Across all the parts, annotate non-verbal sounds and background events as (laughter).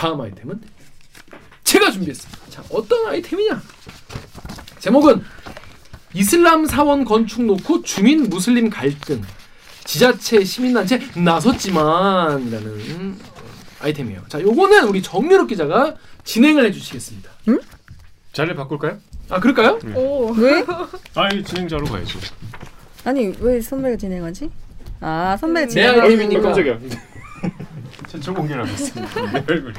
다음 아이템은 제가 준비했습니다. 자, 어떤 아이템이냐? 제목은 이슬람 사원 건축 놓고 주민 무슬림 갈등 지자체 시민단체 나섰지만이라는 아이템이에요. 자, 요거는 우리 정유럽 기자가 진행을 해주시겠습니다. 자리를 바꿀까요? 아, 그럴까요? 오. 왜? (laughs) 아이 진행자로 가야죠. 아니 왜 선배가 진행하지? 아 선배가 내 진행. 아이템이니까. 깜짝이야. 최초 공개를 하겠습니다. 내 (laughs) 얼굴이.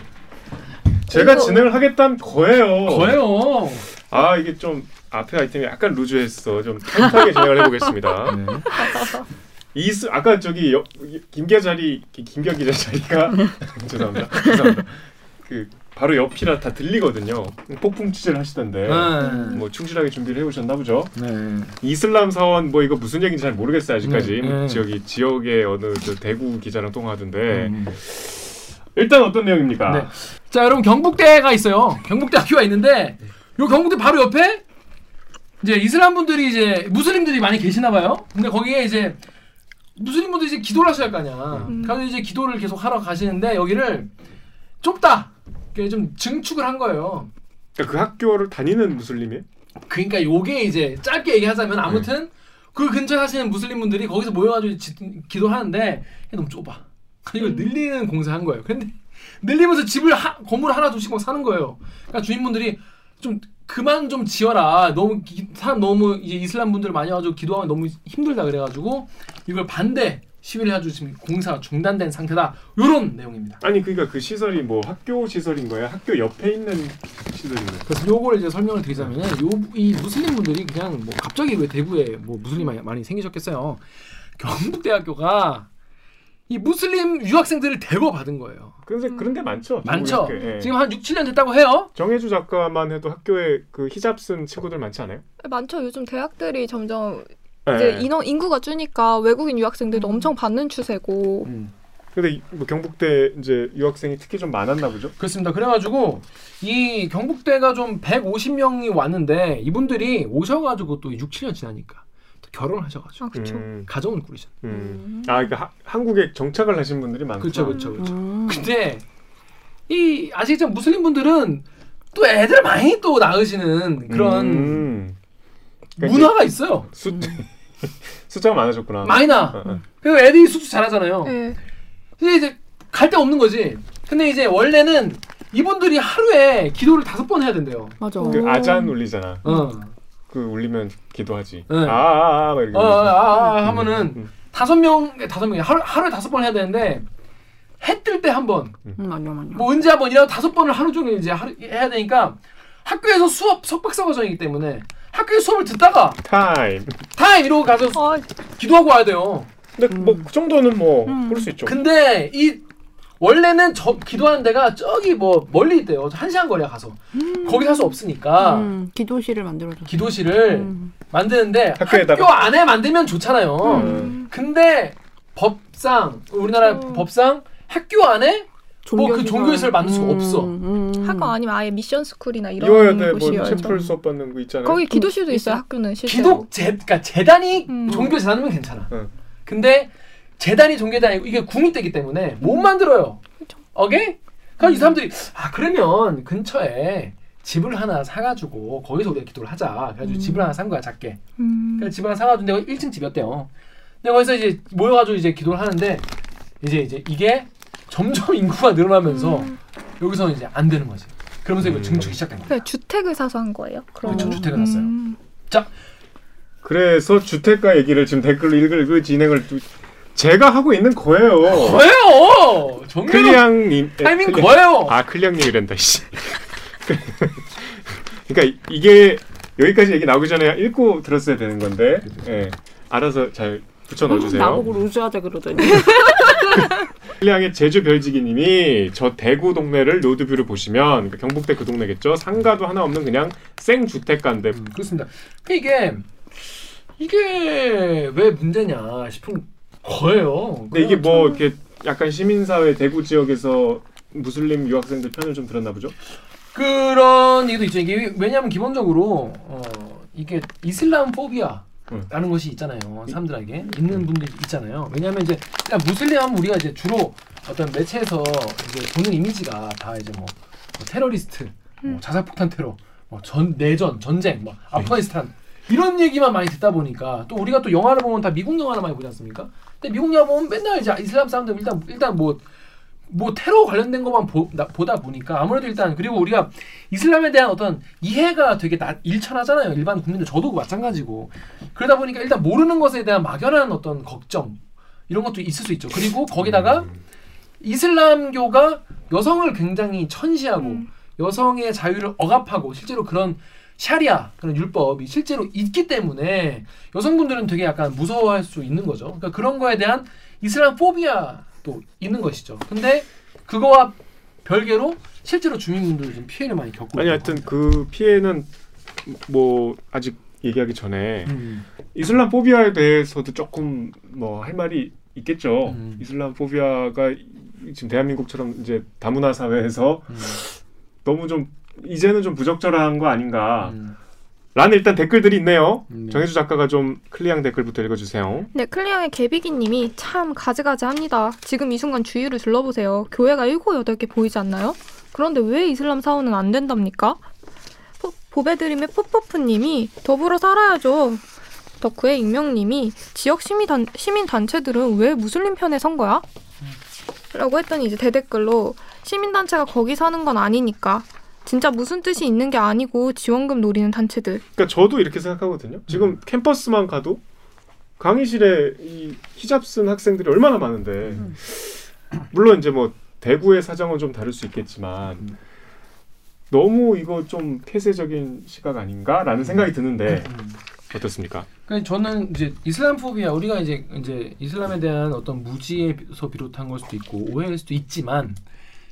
제가 이거- 진행을 하겠다는 거예요. 거예요. 아 이게 좀 앞에 아이템이 약간 루즈했어. 좀 타이트하게 진행을 해보겠습니다. (laughs) 네. 이스 아까 저기 여, 김기아 자리 기- 김기아 기자 자리가 (laughs) 죄송합니다. 죄송합니다. 그 바로 옆이라 다 들리거든요. 폭풍 취재를 하시던데 네. 뭐 충실하게 준비를 해오셨나 보죠. 네. 이슬람 사원 뭐 이거 무슨 얘기인지 잘 모르겠어요 아직까지. 네, 네. 지역이 지역의 어느 저 대구 기자랑 통화하던데 음. 일단 어떤 내용입니까? 네. 자, 여러분 경북대가 있어요. 경북대 학교가 있는데 요 경북대 바로 옆에 이제 이슬람 분들이 이제 무슬림들이 많이 계시나 봐요. 근데 거기에 이제 무슬림 분들이 이제 기도를 하셔야 할 거 아니야. 음. 그래서 이제 기도를 계속 하러 가시는데 여기를 좁다. 그게 좀 증축을 한 거예요. 그러니까 그 학교를 다니는 무슬림이? 그러니까 요게 이제 짧게 얘기하자면 아무튼 그 근처에 사시는 무슬림 분들이 거기서 모여가지고 지- 기도하는데 너무 좁아. (laughs) 이걸 늘리는 공사한 거예요. 근데 (laughs) 늘리면서 집을 하, 건물 하나 둘씩 막 사는 거예요. 그러니까 주인분들이 좀 그만 좀 지어라. 너무 기, 사람 너무 이제 이슬람 분들 많이 와가지고 기도하면 너무 힘들다 그래가지고 이걸 반대 시위를 해가지고 지금 공사가 중단된 상태다. 요런 내용입니다. 아니 그러니까 그 시설이 뭐 학교 시설인 거야? 학교 옆에 있는 시설인 거야? 그래서 요거를 이제 설명을 드리자면 요이 무슬림 분들이 그냥 뭐 갑자기 왜 대구에 뭐 무슬림 많이, 많이 생기셨겠어요. 경북대학교가 이 무슬림 유학생들을 대거 받은 거예요. 근데 그런 데 많죠. 많죠. 예. 지금 한 6, 7년 됐다고 해요. 정혜주 작가만 해도 학교에 그 히잡 쓴 친구들 많지 않아요? 많죠. 요즘 대학들이 점점 예. 이제 인원 인구가 줄니까 외국인 유학생들도 음. 엄청 받는 추세고. 음. 근데 이- 뭐 경북대 이제 유학생이 특히 좀 많았나 보죠? 그렇습니다. 그래가지고 이 경북대가 좀 150명이 왔는데 이분들이 오셔가지고 또 6, 7년 지나니까 또 결혼을 하셔가지고 아 그렇죠. 음, 가정을 꾸리셨. 음. 아 그러니까 하, 한국에 정착을 하신 분들이 많구나. 그렇죠, 그렇죠, 그렇죠. 음. 근데 이 아시겠지만 무슬림 분들은 또 애들 많이 또 낳으시는 그런 음. 그러니까 문화가 있어요. 수 (laughs) 숫자가 많아졌구나. 많이 나. 어, 어. 그리고 애들이 수술 잘하잖아요. 네. 근데 이제 갈 데 없는 거지. 근데 이제 원래는 이분들이 하루에 기도를 다섯 번 해야 된대요. 맞아. 그 아잔 울리잖아. 어. 그 울리면 기도하지. 네. 아아아 막 이렇게. 어, 아, 아, 아, 음, 하면은 음. 다섯 명, 다섯 명이 하루 하루에 다섯 번 해야 되는데 해 뜰 때 한 번, 음, 맞아 맞아. 뭐 언제 한 번이라도 다섯 번을 하루 종일 이제 하루 해야 되니까 학교에서 수업 석박사 과정이기 때문에 학교에서 수업을 듣다가 타임. 타임 이러고 가서 아, 기도하고 와야 돼요. 근데 뭐 그 정도는 뭐 음. 볼수 있죠. 근데 이 원래는 저 기도하는 데가 저기 뭐 멀리 있대요. 한 시간 거리야 가서 거기 살 수 없으니까 음, 기도실을 만들어줘. 기도실을 음. 만드는데 학교에다가. 학교 안에 만들면 좋잖아요. 음. 근데 법상 우리나라. 법상 학교 안에 뭐그 종교시설. 종교 시설 만들 수가 없어. 음. 학교 아니면 아예 미션 스쿨이나 이런 이어야 돼. 뭐 곳이어야죠. 챔플 수업 받는 거 있잖아요. 거기 기도실도 있어. 있어요. 학교는 실제로. 기독 재 그러니까 재단이 음. 종교 재단이면 괜찮아. 응. 근데 재단이 종교단이 고 이게 국립대기 때문에 못 만들어요. 그쵸. 오케이? 그럼 이 사람들이 아 그러면 근처에 집을 하나 사가지고 거기서 우리가 기도를 하자. 그래가지고 음. 집을 하나 산 거야 작게. 음. 그래서 집을 하나 사가지고 내가 1층 집이었대요. 근데 거기서 이제 모여가지고 이제 기도를 하는데 이제 이제 이게 점점 인구가 늘어나면서 음. 여기서 이제 안 되는 거지. 그러면서 이거 음. 증축이 시작된 거야. 그 주택을 사서 한 거예요. 그럼 그렇죠, 주택을 샀어요. 음. 그래서 주택가 얘기를 지금 댓글로 읽을 그 진행을 또 제가 하고 있는 거예요. 정말 클리앙님 타이밍 클리- 거예요. 아 클리앙님이란다. 씨. (laughs) 그러니까 이게 여기까지 얘기 나오기 전에 읽고 들었어야 되는 건데 예. 알아서 잘 붙여 넣어주세요. 나보고 루즈하자 그러더니. (laughs) 클리앙의 제주 별지기님이 저 대구 동네를 로드뷰를 보시면 그러니까 경북대 그 동네겠죠. 상가도 하나 없는 그냥 생 주택가인데 음, 그렇습니다. 그 이게 이게 왜 문제냐 싶은 거예요. 근데 이게 뭐 이렇게 약간 시민사회 대구 지역에서 무슬림 유학생들 편을 좀 들었나 보죠. 그런 얘기도 있죠. 이게 왜냐하면 기본적으로 어, 이게 이슬람 포비아. 음. 라는 것이 있잖아요. 사람들에게 있는 분들이 있잖아요. 왜냐하면 이제 그냥 무슬림 하면 우리가 이제 주로 어떤 매체에서 이제 보는 이미지가 다 이제 뭐, 뭐 테러리스트, 뭐 자살폭탄 테러, 뭐 전 내전, 전쟁, 뭐 아프가니스탄 이런 얘기만 많이 듣다 보니까 또 우리가 또 영화를 보면 다 미국 영화를 많이 보지 않습니까? 근데 미국 영화 보면 맨날 이제 이슬람 사람들 일단 일단 뭐 뭐 테러 관련된 것만 보, 나, 보다 보니까 아무래도 일단 그리고 우리가 이슬람에 대한 어떤 이해가 되게 나, 일천하잖아요 일반 국민들 저도 마찬가지고 그러다 보니까 일단 모르는 것에 대한 막연한 어떤 걱정 이런 것도 있을 수 있죠 그리고 거기다가 이슬람교가 여성을 굉장히 천시하고 음. 여성의 자유를 억압하고 실제로 그런 샤리아 그런 율법이 실제로 있기 때문에 여성분들은 되게 약간 무서워할 수 있는 거죠. 그러니까 그런 거에 대한 이슬람 포비아 도 있는 것이죠. 근데 그거와 별개로 실제로 주민분들도 좀 피해를 많이 겪고 아니 하여튼 합니다. 그 피해는 뭐 아직 얘기하기 전에 음. 이슬람 포비아에 대해서도 조금 뭐 할 말이 있겠죠. 음. 이슬람 포비아가 지금 대한민국처럼 이제 다문화 사회에서 음. 너무 좀 이제는 좀 부적절한 거 아닌가. 음. 라는 일단 댓글들이 있네요. 음. 정혜주 작가가 좀 클리앙 댓글부터 읽어주세요. 네, 클리앙의 개비기님이 참 가지가지 합니다. 지금 이 순간 주위를 둘러보세요. 교회가 일곱 여덟 개 보이지 않나요? 그런데 왜 이슬람 사원은 안 된답니까? 포- 보배드림의 포퍼프님이 더불어 살아야죠. 덕후의 익명님이 지역 시민 단 시민 단체들은 왜 무슬림 편에 선 거야? 라고 했더니 이제 대댓글로 시민 단체가 거기 사는 건 아니니까 진짜 무슨 뜻이 있는 게 아니고 지원금 노리는 단체들. 그러니까 저도 이렇게 생각하거든요. 지금 음. 캠퍼스만 가도 강의실에 이 히잡 쓴 학생들이 얼마나 많은데 음. 물론 이제 뭐 대구의 사정은 좀 다를 수 있겠지만 음. 너무 이거 좀 폐쇄적인 시각 아닌가라는 생각이 드는데 음. 어떻습니까? 그러니까 저는 이제 이슬람 포비아 우리가 이제 이제 이슬람에 대한 어떤 무지에서 비롯한 걸 수도 있고 오해일 수도 있지만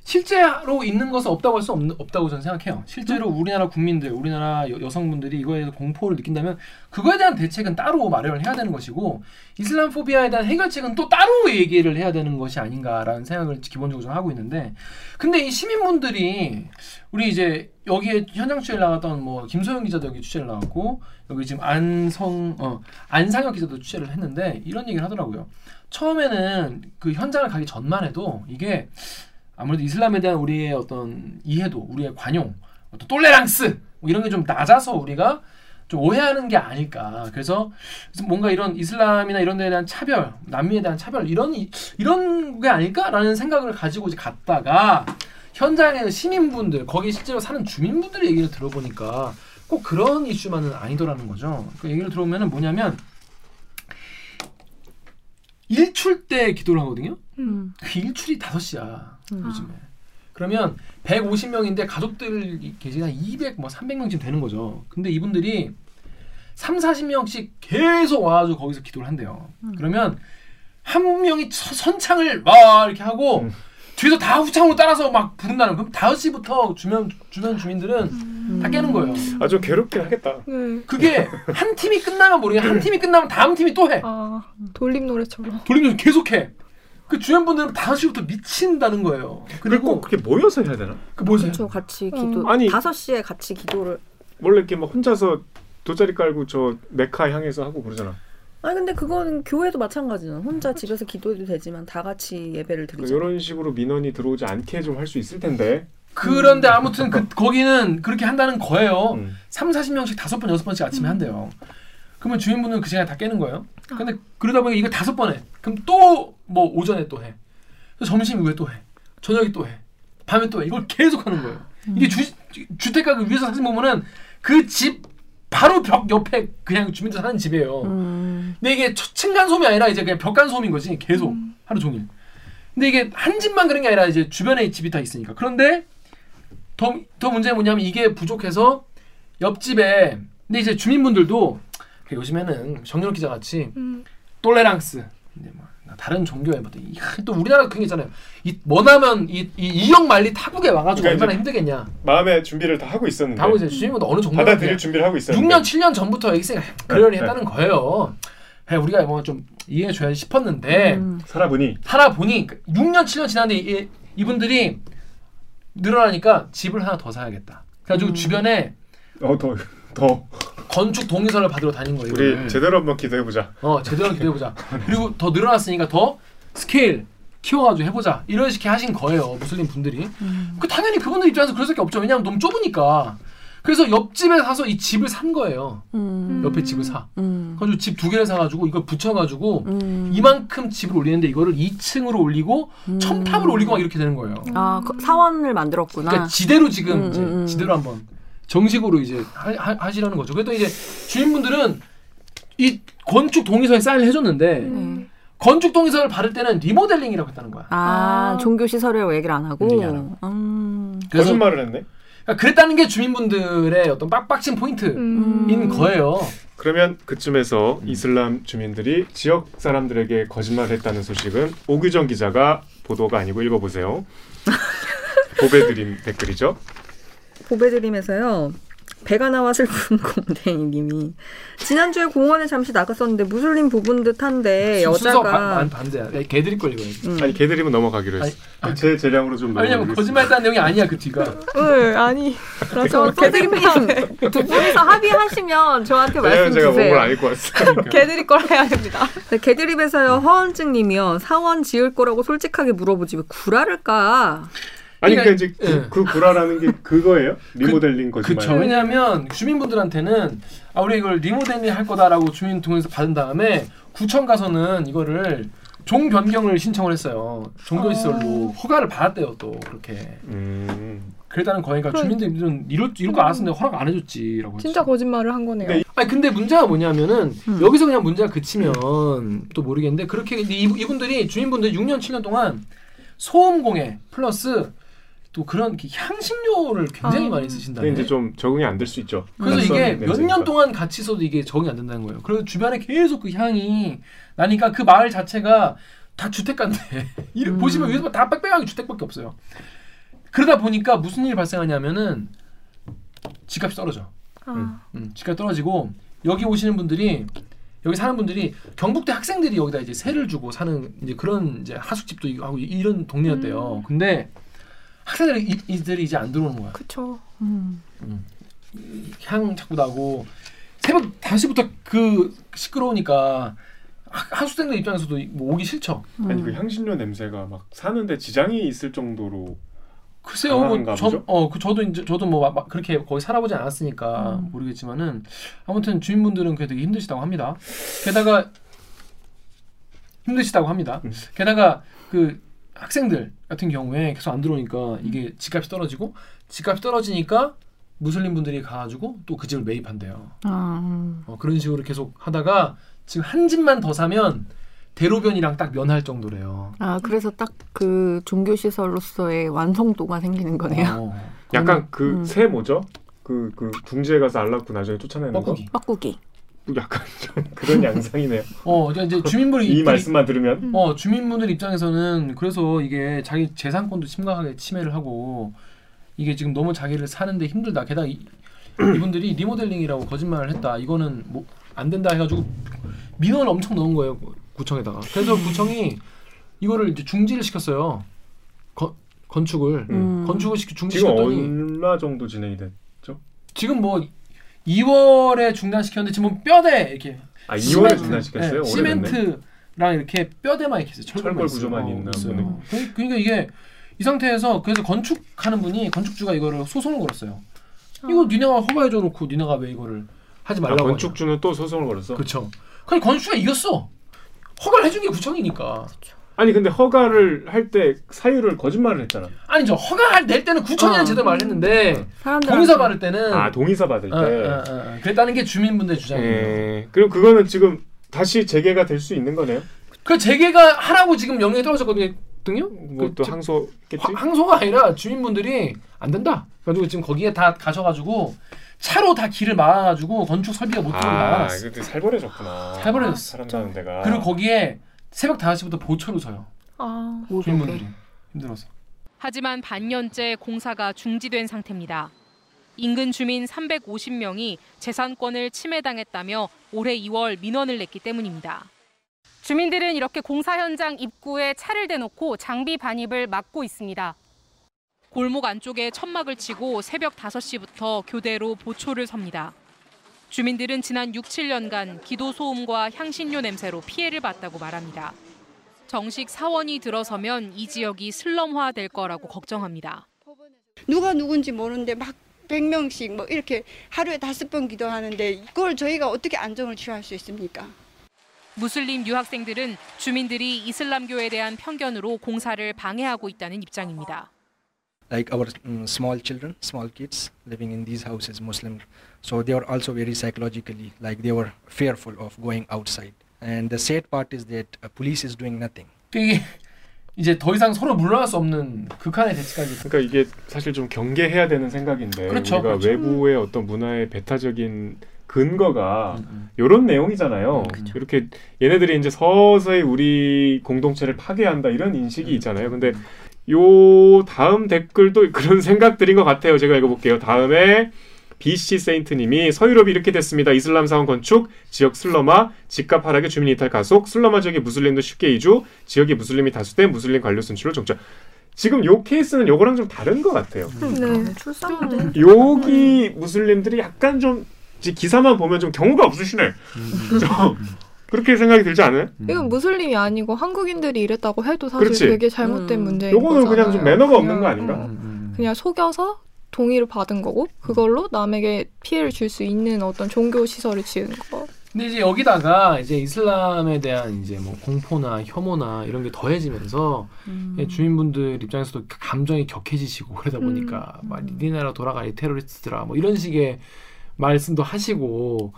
실제로 있는 것은 없다고 할 수 없다고 저는 생각해요. 실제로 우리나라 국민들, 우리나라 여, 여성분들이 이거에 대해서 공포를 느낀다면 그거에 대한 대책은 따로 마련을 해야 되는 것이고 이슬람 포비아에 대한 해결책은 또 따로 얘기를 해야 되는 것이 아닌가라는 생각을 기본적으로 좀 하고 있는데 근데 이 시민분들이 우리 이제 여기에 현장 취재를 나갔던 뭐 김소영 기자도 여기 취재를 나갔고 여기 지금 안성 어 안상혁 기자도 취재를 했는데 이런 얘기를 하더라고요. 처음에는 그 현장을 가기 전만 해도 이게 아무래도 이슬람에 대한 우리의 어떤 이해도, 우리의 관용, 어떤 똘레랑스 뭐 이런 게 좀 낮아서 우리가 좀 오해하는 게 아닐까. 그래서 뭔가 이런 이슬람이나 이런 데에 대한 차별, 남미에 대한 차별 이런 이- 이런 게 아닐까라는 생각을 가지고 이제 갔다가 현장에 시민분들, 거기 실제로 사는 주민분들의 얘기를 들어보니까 꼭 그런 이슈만은 아니더라는 거죠. 그 얘기를 들어보면은 뭐냐면 일출 때 기도를 하거든요. 음. 그 일출이 5시야 음. 요즘에 그러면 150명인데 가족들 계시가 200, 뭐 300명쯤 되는 거죠 근데 이분들이 3, 40명씩 계속 와가지고 거기서 기도를 한대요 그러면 한 명이 서- 선창을 막 이렇게 하고 음. 뒤에서 다 후창으로 따라서 막 부른다는. 그럼 5시부터 주변, 주변 주민들은 다 깨는 거예요 아 좀 괴롭긴 하겠다. 네. 그게 한 팀이 끝나면 모르게 한 팀이 끝나면 다음 팀이 또 해 아 돌림 노래처럼. 돌리면서 계속 해 그 주변 분들은 5시부터 미친다는 거예요 그리고 그렇게 모여서 해야 되나? 그 뭐세요? 그렇죠. 같이 음. 기도. 아니- 다섯 시에 같이 기도를. 원래 이렇게 막 혼자서 돗자리 깔고 저 메카 향해서 하고 그러잖아. 아니 근데 그거는 교회도 마찬가지잖아. 혼자 집에서 기도해도 되지만 다 같이 예배를 드리죠. 이런 식으로 민원이 들어오지 않게 좀 할 수 있을 텐데. 그런데 아무튼 그, 거기는 그렇게 한다는 거예요. 음. 3, 40명씩 다섯 번, 여섯 번씩 아침에 한대요. 그러면 주민분은 그 시간에 다 깨는 거예요. 근데 그러다 보니 이거 다섯 번 해. 그럼 또 뭐 오전에 또 해. 또 점심 후에 또 해. 저녁에 또 해. 밤에 또 해. 이걸 계속 하는 거예요. 이게 주, 주택가 그 위에서 사진 보면은 그 집 바로 벽 옆에 그냥 주민들 사는 집이에요. 음. 근데 이게 초- 층간 소음이 아니라 이제 그냥 벽간 소음인 거지 계속 하루 종일. 근데 이게 한 집만 그런 게 아니라 이제 주변에 집이 다 있으니까. 그런데 더, 더 문제는 뭐냐면 이게 부족해서 옆집에 근데 이제 주민분들도 그 요즘에는 정연욱 기자 같이 음. 똘레랑스 이제 뭐 다른 종교에 뭐 이- 또 우리나라 그런 게 있잖아요. 이 뭐나면 이, 이 이역 말리 타국에 와가지고 그러니까 얼마나 힘들겠냐. 마음의 준비를 다 하고 있었는데. 하고 이제 주민분들 어느 정도 받아들일 준비를 하고 있었는데. 6년 7년 전부터 이게 그러려니 네, 했다는 거예요. 그냥 우리가 뭐 좀 이해해 줘야 싶었는데 음. 살아보니 살아보니 6년 7년 지났는데 이, 이분들이 늘어나니까 집을 하나 더 사야겠다. 그래가지고 음. 주변에 어 더 더 건축 동의서를 받으러 다닌 거예요. 우리 이거를. 제대로 한번 기도해 보자. 어 제대로 기도해 보자. 그리고 더 늘어났으니까 더 스케일 키워가지고 해보자 이런 식의 하신 거예요 무슬림 분들이. 음. 그 당연히 그분들 입장에서 그럴 수밖에 없죠. 왜냐하면 너무 좁으니까. 그래서 옆집에 가서 이 집을 산 거예요. 음. 옆에 집을 사. 음. 그래가지고 집 두 개를 사가지고 이걸 붙여가지고 음. 이만큼 집을 올리는데 이거를 2층으로 올리고 음. 첨탑을 올리고 막 이렇게 되는 거예요. 아 그 사원을 만들었구나. 그러니까 지대로 지금 음, 이제 음, 음. 지대로 한번 정식으로 이제 하, 하, 하시라는 거죠. 그래도 이제 주인분들은 이 건축 동의서에 사인을 해줬는데 네. 건축 동의서를 받을 때는 리모델링이라고 했다는 거야. 아, 아. 종교 시설이라고 얘기를 안 하고. 얘기 안 하고. 음. 그래서 거짓말을 했네. 그러니까 그랬다는 게 주민분들의 어떤 빡 빡친 포인트인 음. 거예요. 그러면 그쯤에서 이슬람 주민들이 지역 사람들에게 거짓말을 했다는 소식은 오규정 기자가 보도가 아니고 읽어보세요. (laughs) 보배드림 댓글이죠. 보배드림에서요. 배가 나와 슬픈 공댕이님이 지난주에 공원에 잠시 나갔었는데 무슬림 부분 듯한데 여자가 반, 반대야. 개들이 걸 이거야지. 음. 아니 걔드림은 넘어가기로 했어. 아니, 제 재량으로 좀 아니, 왜냐면 넘어가겠습니다. 거짓말했다는 내용이 아니야 그 뒤가. 네, 아니. 저 개드림님 두 분이서 합의하시면 저한테 왜냐면 말씀 제가 몸을 주세요. 안 입고 왔으니까. (laughs) 개들이 걸 해야 됩니다. 네, 개드립에서요 허언증님이요 사원 지을 거라고 솔직하게 물어보지 왜 구라를 까? 아니 그러니까- 그러니까 이제 예. 그, 그 구라라는 게 그거예요? 리모델링 거짓말. 그렇죠. 왜냐하면 주민분들한테는 아 우리 이걸 리모델링 할 거다라고 주민 동의서 받은 다음에 구청 가서는 이거를 종 변경을 신청을 했어요. 종교 시설로 허가를 받았대요 또 그렇게. 음. 그랬다는 거니까 그럼- 주민들은 이럴 이럴 거 알았는데 허락 안 해줬지라고. 했죠. 진짜 거짓말을 한 거네요. 네. 아니 근데 문제가 뭐냐면은 음. 여기서 그냥 문제가 그치면 또 모르겠는데 그렇게 근데 이, 이분들이 주민분들 6년 7년 동안 소음공해 플러스 또 그런 향신료를 굉장히 아. 많이 쓰신다. 근데 이제 좀 적응이 안 될 수 있죠. 그래서 이게 몇. 년 동안 같이 있어도 이게 적응이 안 된다는 거예요. 그래서 주변에 계속 그 향이 나니까 그 마을 자체가 다 주택가인데 (laughs) 음. 보시면 위에서 다 빽빽하게 주택밖에 없어요. 그러다 보니까 무슨 일이 발생하냐면은 집값이 떨어져. 아. 음, 집값 떨어지고 여기 오시는 분들이 여기 사는 분들이 경북대 학생들이 여기다 이제 세를 주고 사는 이제 그런 이제 하숙집도 이- 하고 이런 동네였대요. 근데 학생들이 이, 이들이 이제 안 들어오는 거야. 그쵸. 음. 향 자꾸 나고 새벽 5시부터 그 시끄러우니까 하- 하숙생들 입장에서도 뭐 오기 싫죠. 아니 음. 그 향신료 냄새가 막 사는데 지장이 있을 정도로 글쎄요, 강한가 뭐, 저? 어, 그 저도 이제 저도 뭐 막- 막 그렇게 거기 살아보지 않았으니까 음. 모르겠지만은 아무튼 주민분들은 그게 되게 힘드시다고 합니다. 게다가 힘드시다고 합니다. 음. 게다가 그 학생들 같은 경우에 계속 안 들어오니까 이게 집값이 떨어지고 집값이 떨어지니까 무슬림 분들이 가가지고 또 그 집을 매입한대요. 아, 음. 어, 그런 식으로 계속 하다가 지금 한 집만 더 사면 대로변이랑 딱 면할 정도래요. 아 그래서 딱 그 종교 시설로서의 완성도가 생기는 거네요. 어, 약간 그 음. 새 뭐죠? 그그 둥지에 가서 알 낳고 나중에 쫓아내는 거. 뻐꾸기. 뻐꾸기. 약간 좀 (laughs) 그런 양상이네요. 어, 이제- 이제 주민분이 이 말씀만 들으면 어 주민분들 입장에서는 그래서 이게 자기 재산권도 심각하게 침해를 하고 이게 지금 너무 자기를 사는데 힘들다. 게다가 이, (clears throat) 이분들이 리모델링이라고 거짓말을 했다. 이거는 뭐 안 된다 해가지고 민원을 엄청 넣은 거예요 구- 구청에다가. 그래서 구청이 이거를 이제 중지를 시켰어요. 건 건축을 음. 건축을 시키 중지시켰더니 얼마 정도 진행이 됐죠? 지금 뭐 2월에 중단시켰는데 지금 뭐 뼈대 이렇게 아 2월에 시멘트, 중단시켰어요. 네. 시멘트랑 이렇게 뼈대만 이렇게 있어요. 철골. 구조만 어, 있나 있어요. 보네. 그- 그러니까 이게 이 상태에서 그래서 건축하는 분이 건축주가 이거를 소송을 걸었어요. 이거 니네가 허가해줘 놓고 니네가 왜 이거를 하지 아, 말라고 건축주는 또 소송을 걸었어. 그렇죠. 그니 건축주가 이겼어. 허가를 해준 게 구청이니까. 아니 근데 허가를 할 때 사유를 거짓말을 했잖아. 아니죠. 허가 낼 때는 구청이는 어. 제대로 말했는데 사람들 공사 받을 때는 아 동의서 받을 때. 어, 어, 어, 어. 그랬다는 게 주민분들의 주장이에요. 예. 그럼 그거는 지금 다시 재개가 될 수 있는 거네요. 그 재개가 하라고 지금 명령이 떨어졌거든요. 뭐또 그 항소겠지. 화- 항소가 아니라 주민분들이 안 된다. 그래가지고 지금 거기에 다 가셔가지고 차로 다 길을 막아가지고 건축 설비가 못 들어오게 아. 이것도 살벌해졌구나. 살벌해졌어. 사람 사는 데가. 그리고 거기에 새벽 5시부터 보초를 서요. 아. 주민분들이 힘들어서. 하지만 반년째 공사가 중지된 상태입니다. 인근 주민 350명이 재산권을 침해당했다며 올해 2월 민원을 냈기 때문입니다. 주민들은 이렇게 공사 현장 입구에 차를 대놓고 장비 반입을 막고 있습니다. 골목 안쪽에 천막을 치고 새벽 5시부터 교대로 보초를 섭니다. 주민들은 지난 6, 7년간 기도 소음과 향신료 냄새로 피해를 봤다고 말합니다. 정식 사원이 들어서면 이 지역이 슬럼화 될 거라고 걱정합니다. 누가 누군지 모르는데 막 100명씩 뭐 이렇게 하루에 다섯 번 기도하는데 이걸 저희가 어떻게 안정을 취할 수 있습니까? 무슬림 유학생들은 주민들이 이슬람교에 대한 편견으로 공사를 방해하고 있다는 입장입니다. like our mm, small children, small kids living in these houses, Muslim. So they are also very psychologically, like they were fearful of going outside. And the sad part is that uh, police is doing nothing. 이게 이제 더 이상 서로 물러날 수 없는 극한의 대치까지. 그러니까 이게 사실 좀 경계해야 되는 생각인데 그렇죠, 우리가 그렇죠. 외부의 어떤 문화의 배타적인 근거가 음, 이런 내용이잖아요. 그렇죠. 이렇게 얘네들이 이제 서서히 우리 공동체를 파괴한다 이런 인식이 있잖아요. 근데 요 다음 댓글도 (laughs) 그런 생각들인 것 같아요. 제가 읽어볼게요. 다음에 BC 세인트님이 서유럽이 이렇게 됐습니다. 이슬람 사원 건축, 지역 슬럼화, 집값 하락의 주민 이탈 가속, 슬럼화 지역의 무슬림도 쉽게 이주, 지역의 무슬림이 다수된 무슬림 관료 순출을 종자. 지금 요 케이스는 요거랑 좀 다른 것 같아요. 네. 출산 문제. 여기 무슬림들이 약간 좀 기사만 보면 좀 경우가 없으시네. 좀 그렇게 생각이 들지 않아요? 이건 무슬림이 아니고 한국인들이 이랬다고 해도 사실 그렇지. 되게 잘못된 음. 문제인 요거는 거잖아요. 그냥 좀 매너가 없는 거 아닌가? 음, 그냥 속여서 동의를 받은 거고 그걸로 남에게 피해를 줄 수 있는 어떤 종교 시설을 지은 거. 근데 이제 여기다가 이제 이슬람에 대한 이제 뭐 공포나 혐오나 이런 게 더해지면서 음. 예, 주민분들 입장에서도 감정이 격해지시고 그러다 보니까 음. 막 니네 나라 돌아가 이 테러리스트들아 뭐 이런 식의 말씀도 하시고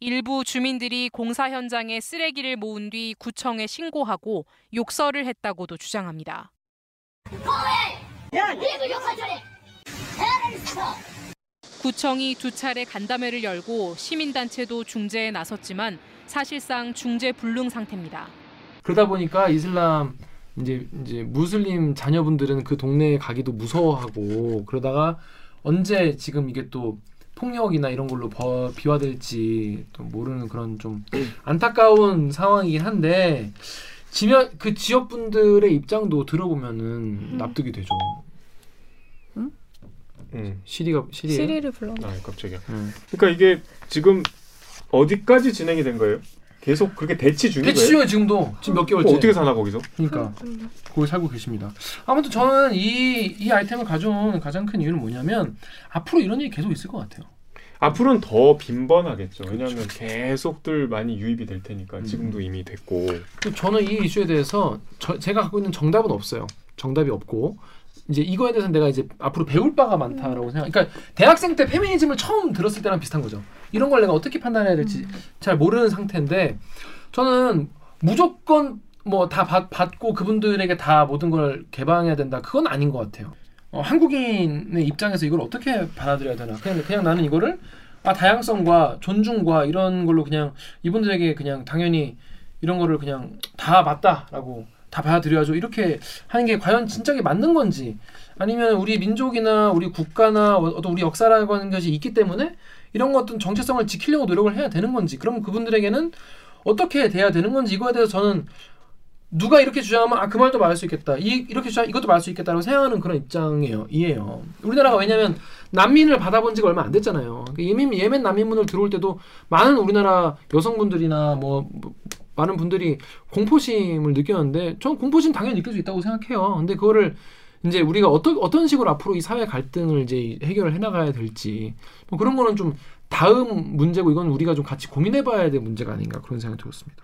일부 주민들이 공사 현장에 쓰레기를 모은 뒤 구청에 신고하고 욕설을 했다고도 주장합니다. 구청이 두 차례 간담회를 열고 시민단체도 중재에 나섰지만 사실상 중재 불능 상태입니다. 그러다 보니까 이슬람 이제 이제 무슬림 자녀분들은 그 동네에 가기도 무서워하고 그러다가 언제 지금 이게 또 폭력이나 이런 걸로 버, 비화될지 또 모르는 그런 좀 안타까운 상황이긴 한데 지면 그 지역 분들의 입장도 들어보면은 납득이 되죠. 음. 시리가 시리. 시리를 불러. 아 깜짝이야. 음. 그러니까 이게 지금 어디까지 진행이 된 거예요? 계속 그렇게 대치 중인 대치? 중에 지금도 지금 몇 개월째. 어떻게 사나 거기서? 그러니까 거기 살고 계십니다. 아무튼 저는 이, 이 아이템을 가져온 가장 큰 이유는 뭐냐면 앞으로 이런 일이 계속 있을 것 같아요. 앞으로는 더 빈번하겠죠. 왜냐하면 계속들 많이 유입이 될 테니까 음. 지금도 이미 됐고. 그 저는 이 이슈에 대해서 저, 제가 갖고 있는 정답은 없어요. 정답이 없고 이제 이거에 대해서 내가 이제 앞으로 배울 바가 많다라고 생각. 그러니까 대학생 때 페미니즘을 처음 들었을 때랑 비슷한 거죠. 이런 걸 내가 어떻게 판단해야 될지 잘 모르는 상태인데 저는 무조건 뭐 다 받고 그분들에게 다 모든 걸 개방해야 된다. 그건 아닌 것 같아요. 어, 한국인의 입장에서 이걸 어떻게 받아들여야 되나? 그냥 그냥 나는 이거를 아 다양성과 존중과 이런 걸로 그냥 이분들에게 그냥 당연히 이런 거를 그냥 다 맞다라고 다 받아들여야죠. 이렇게 하는 게 과연 진짜게 맞는 건지 아니면 우리 민족이나 우리 국가나 어떤 우리 역사라고 하는 것이 있기 때문에 이런 거 어떤 정체성을 지키려고 노력을 해야 되는 건지 그럼 그분들에게는 어떻게 돼야 되는 건지 이거에 대해서 저는 누가 이렇게 주장하면 아 그 말도 말할 수 있겠다. 이 이렇게 주장 이것도 말할 수 있겠다라고 생각하는 그런 입장이에요. 이해요. 우리나라가 왜냐하면 난민을 받아본 지가 얼마 안 됐잖아요. 그 예멘 예멘 난민분들 들어올 때도 많은 우리나라 여성분들이나 뭐, 뭐 많은 분들이 공포심을 느꼈는데 전 공포심 당연히 느낄 수 있다고 생각해요 근데 그거를 이제 우리가 어떤 어떤 식으로 앞으로 이 사회 갈등을 이제 해결을 해 나가야 될지 뭐 그런 거는 좀 다음 문제고 이건 우리가 좀 같이 고민해 봐야 될 문제가 아닌가 그런 생각이 들었습니다.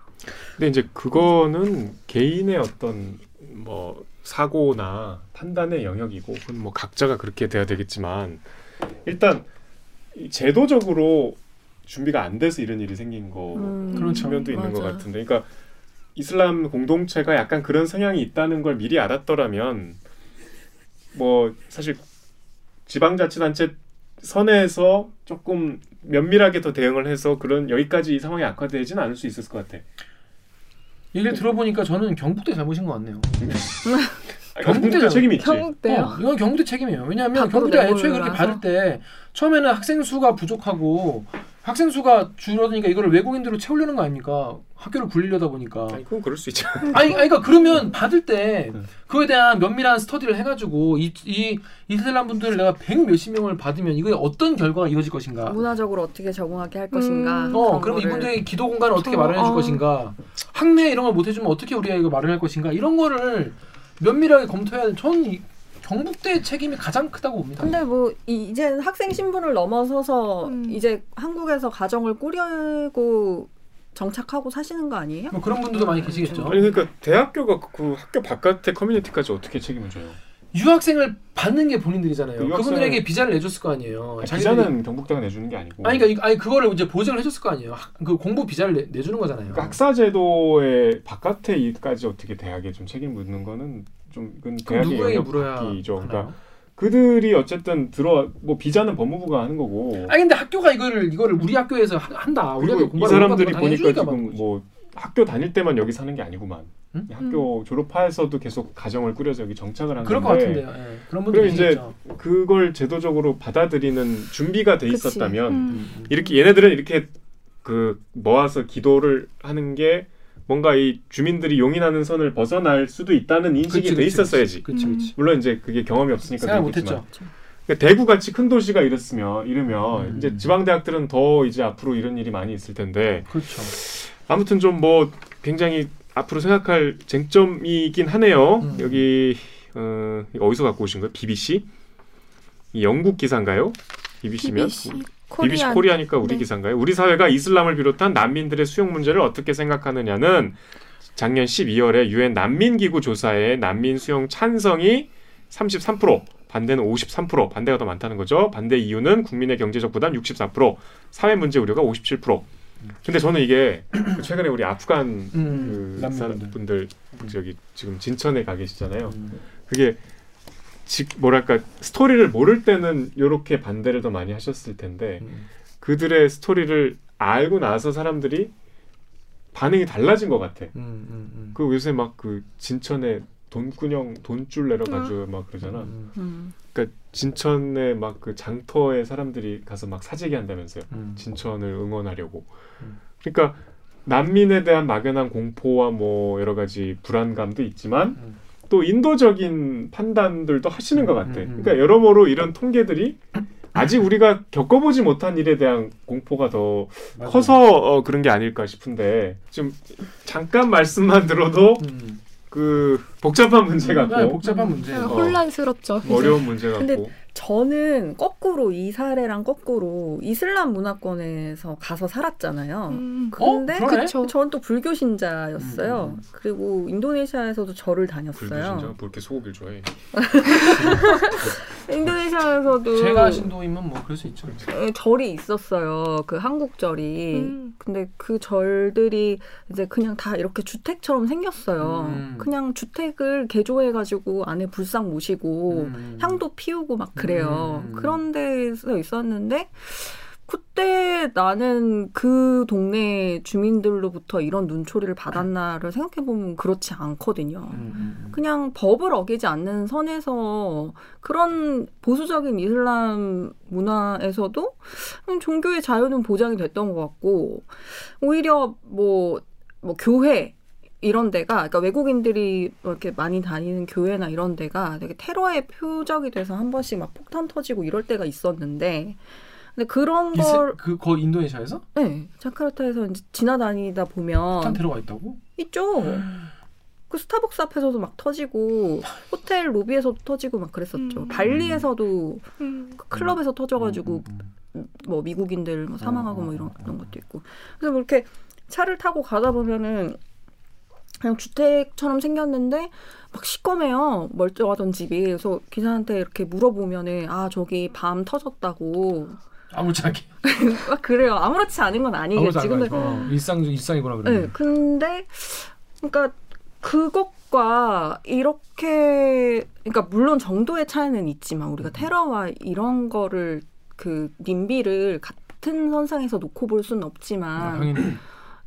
근데 이제 그거는 개인의 어떤 뭐 사고나 판단의 영역이고 그건 뭐 각자가 그렇게 돼야 되겠지만 일단 이 제도적으로 준비가 안 돼서 이런 일이 생긴 거 음, 그런 측면도 있는 것 맞아. 같은데 그러니까 이슬람 공동체가 약간 그런 성향이 있다는 걸 미리 알았더라면 뭐 사실 지방자치단체 선에서 조금 면밀하게 더 대응을 해서 그런 여기까지 이 상황이 악화되지는 않을 수 있을 것 같아. 얘기를 들어보니까 저는 경북대 잘못인 것 같네요. 아, 경북대 경북대잖아. 책임이 있지. 경북대요. 어, 이건 경북대 책임이에요. 왜냐하면 경북대가 애초에. 그렇게 받을 때 처음에는 학생 수가 부족하고 학생 수가 줄어드니까 이거를 외국인들로 채우려는 거 아닙니까? 학교를 굴리려다 보니까. 아니 그건 그럴 수 있죠. 아니, 아니 그러니까 그러면 받을 때 네. 그거에 대한 면밀한 스터디를 해가지고 이, 이 이슬람 분들을 내가 백 몇십 명을 받으면 이거에 어떤 결과가 이루어질 것인가? 문화적으로 어떻게 적응하게 할 것인가. 음. 어, 그럼. 이분들의 기도 공간을 어떻게 저, 마련해 줄 아. 것인가? 학내 이런 걸 못 해주면 어떻게 우리가 이거 마련할 것인가? 이런 거를 면밀하게 검토해야 돼. 저는 이 경북대의 책임이 가장 크다고 봅니다. 근데 뭐 이- 이제 학생 신분을 넘어서서 음. 이제 한국에서 가정을 꾸리고 정착하고 사시는 거 아니에요? 뭐 그런 분들도 많이 계시겠죠. 아니 그러니까 대학교가 그 학교 바깥의 커뮤니티까지 어떻게 책임을 져요? 유학생을 받는 게 본인들이잖아요. 그 그분들에게 비자를 내줬을 거 아니에요. 아니, 자기들이- 비자는 경북대가 내주는 게 아니고. 아니 그러니까 이- 아니 그거를 이제 보증을 해줬을 거 아니에요. 학- 그 공부 비자를 내, 내주는 거잖아요. 그러니까 학사 제도의 바깥에 이까지 어떻게 대학에 좀 책임 묻는 거는 좀 그건 대학의 누구에게 영역 물어야 밖이죠. 하나요? 그러니까 그들이 어쨌든 들어 뭐 비자는 법무부가 하는 거고. 아니 근데 학교가 이거를 이거를 우리 학교에서 하- 한다. 우리 학교 이 사람들이 것보다 보니까 지금. 뭐 학교 다닐 때만 여기 사는 게 아니구만. 응? 학교 졸업하에서도 계속 가정을 꾸려서 여기 정착을 한 그럴 것 건데 같은데요. 예. 그런 분들 이제 계시겠죠. 그걸 제도적으로 받아들이는 준비가 돼. 있었다면 음. 음. 이렇게 얘네들은 이렇게 그 모아서 기도를 하는 게 뭔가 이 주민들이 용인하는 선을 벗어날 수도 있다는 인식이 그치, 돼 그치, 있었어야지. 그렇지, 그렇지. 물론 이제 그게 경험이 없으니까 생각. 못했죠. 그러니까 대구 같이 큰 도시가 이랬으면 이러면 음. 이제 지방 대학들은 더 이제 앞으로 이런 일이 많이 있을 텐데 그렇죠. 아무튼 좀 뭐 굉장히 앞으로 생각할 쟁점이긴 하네요. 음. 여기 어, 이거 어디서 갖고 오신 거예요? BBC? 이 영국 기사인가요? BBC면 BBC BBC 코리안. 코리아니까 우리 네. 기사인가요? 우리 사회가 이슬람을 비롯한 난민들의 수용 문제를 어떻게 생각하느냐는 작년 12월에 유엔 난민기구 조사에 난민 수용 찬성이 33%, 반대는 53%, 반대가 더 많다는 거죠. 반대 이유는 국민의 경제적 부담 64%, 사회 문제 우려가 57%. 근데 저는 이게 그 최근에 우리 아프간 음. 그. 분들 저기 지금 진천에 가 계시잖아요. 음. 그게 지, 뭐랄까 스토리를 모를 때는 이렇게 반대를 더 많이 하셨을 텐데 음. 그들의 스토리를 알고 나서 사람들이 반응이 달라진 것 같아. 음, 음, 음. 그 요새 막 그 진천에 돈꾸녕 돈줄 내려가지고 막 그러잖아. 음, 음. 그러니까 진천에 막 그 장터에 사람들이 가서 막 사재기 한다면서요. 음. 진천을 응원하려고. 음. 그러니까 난민에 대한 막연한 공포와 뭐 여러 가지 불안감도 있지만 음. 또 인도적인 판단들도 하시는 것 같아. 음, 음. 그러니까 여러모로 이런 통계들이 아직 우리가 겪어보지 못한 일에 대한 공포가 더 맞아요. 커서 어, 그런 게 아닐까 싶은데 좀 잠깐 말씀만 들어도 음. 그 복잡한 문제 같고 네, 복잡한 문제. 어. 혼란스럽죠. 어려운 문제 같고 저는 거꾸로 이 사례랑 거꾸로 이슬람 문화권에서 가서 살았잖아요. 음. 근데 어? 저는 또 불교 신자였어요. 음, 음. 그리고 인도네시아에서도 절을 불교 신자 다녔어요. 뭐 이렇게 소고기를 좋아해. (laughs) 인도네시아에서도 제가 신도이면 뭐 그럴 수 있죠. 에, 절이 있었어요. 그 한국 절이. 음. 근데 그 절들이 이제 그냥 다 이렇게 주택처럼 생겼어요. 음. 그냥 주택을 개조해 가지고 안에 불상 모시고 음. 향도 피우고 막 그래요. 음. 그런 데서 있었는데 그때 나는 그 동네 주민들로부터 이런 눈초리를 받았나를 생각해 보면 그렇지 않거든요. 음, 음. 그냥 법을 어기지 않는 선에서 그런 보수적인 이슬람 문화에서도 종교의 자유는 보장이 됐던 것 같고 오히려 뭐, 뭐 교회 이런 데가 그러니까 외국인들이 뭐 이렇게 많이 다니는 교회나 이런 데가 되게 테러의 표적이 돼서 한 번씩 막 폭탄 터지고 이럴 때가 있었는데 근데 그런 이슬- 걸 그, 거 인도네시아에서? 네, 자카르타에서 이제 지나다니다 보면 폭탄 테러가 있다고? 있죠. 그 스타벅스 앞에서도 막 터지고 호텔 로비에서도 터지고 막 그랬었죠. 음. 발리에서도 음. 그 클럽에서 터져가지고 음, 음, 뭐 미국인들 뭐 사망하고 뭐 이런 어, 어, 어. 그런 것도 있고. 그래서 뭐 이렇게 차를 타고 가다 보면은 그냥 주택처럼 생겼는데 막 시꺼매요 멀쩡하던 집이. 그래서 기사한테 이렇게 물어보면은 아 저기 밤 터졌다고. 음. 아무렇지 않게. 막 그래요. 아무렇지 않은 건 아니겠지. 근데. 어, 일상 일상이구나 그러면. 네, 근데 그러니까 그것과 이렇게 그러니까 물론 정도의 차이는 있지만 우리가 테러와 이런 거를 그 님비를 같은 선상에서 놓고 볼 수는 아, 없지만.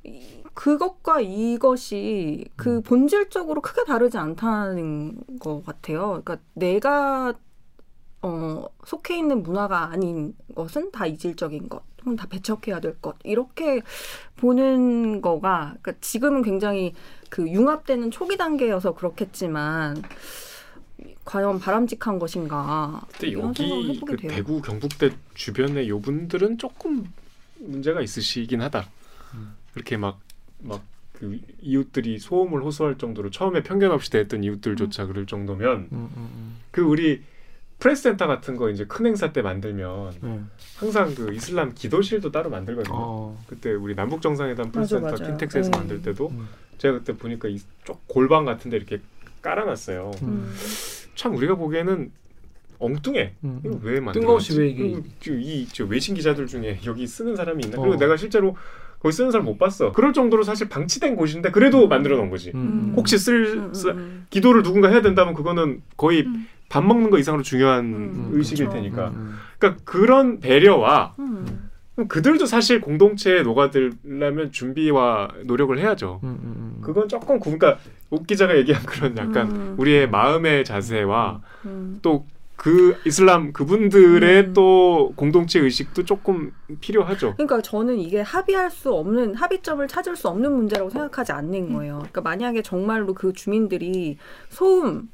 이- 그것과 이것이 그 본질적으로 크게 다르지 않다는 것 같아요. 그러니까 내가 어, 속해 있는 문화가 아닌 것은 다 이질적인 것. 그럼 다 배척해야 될 것 이렇게 보는 거가 그러니까 지금은 굉장히 그 융합되는 초기 단계여서 그렇겠지만 과연 바람직한 것인가 근데 이런 생각을 여기 그. 대구 경북대 주변의 요분들은 조금 문제가 있으시긴 하다. 그렇게 막 막 그 이웃들이 소음을 호소할 정도로 처음에 편견 없이 대했던 이웃들조차 그럴 정도면 음, 음, 그 우리 프레스 센터 같은 거 이제 큰 행사 때 만들면 음. 항상 그 이슬람 기도실도 따로 만들거든요. 어. 그때 우리 남북 정상회담 맞아, 프레스 센터 맞아요. 킨텍스에서 음. 만들 때도 음. 제가 그때 보니까 이 쪽 골방 같은데 이렇게 깔아놨어요. 음. 참 우리가 보기에는 엉뚱해. 음, 이거 음. 왜 만들었지? 뜬금없이 왜 이게- 이저 외신 기자들 중에 여기 쓰는 사람이 있나? 어. 그리고 내가 실제로 거기 쓰는 사람 못 봤어. 그럴 정도로 사실 방치된 곳인데 그래도 만들어 놓은 거지. 음, 음. 혹시 쓸 음, 쓰- 음, 기도를 누군가 해야 된다면 그거는 거의 음. 밥 먹는 거 이상으로 중요한 음, 의식일 그쵸. 테니까. 음, 그러니까 그런 배려와 음. 그들도 사실 공동체에 녹아들려면 준비와 노력을 해야죠. 음, 음, 음. 그건 조금 구- 그러니까 옥 기자가 얘기한 그런 약간 음. 우리의 마음의 자세와 음. 또 그 이슬람 그분들의 음. 또 공동체 의식도 조금 필요하죠. 그러니까 저는 이게 합의할 수 없는 합의점을 찾을 수 없는 문제라고 생각하지 않는 거예요. 그러니까 만약에 정말로 그 주민들이 소음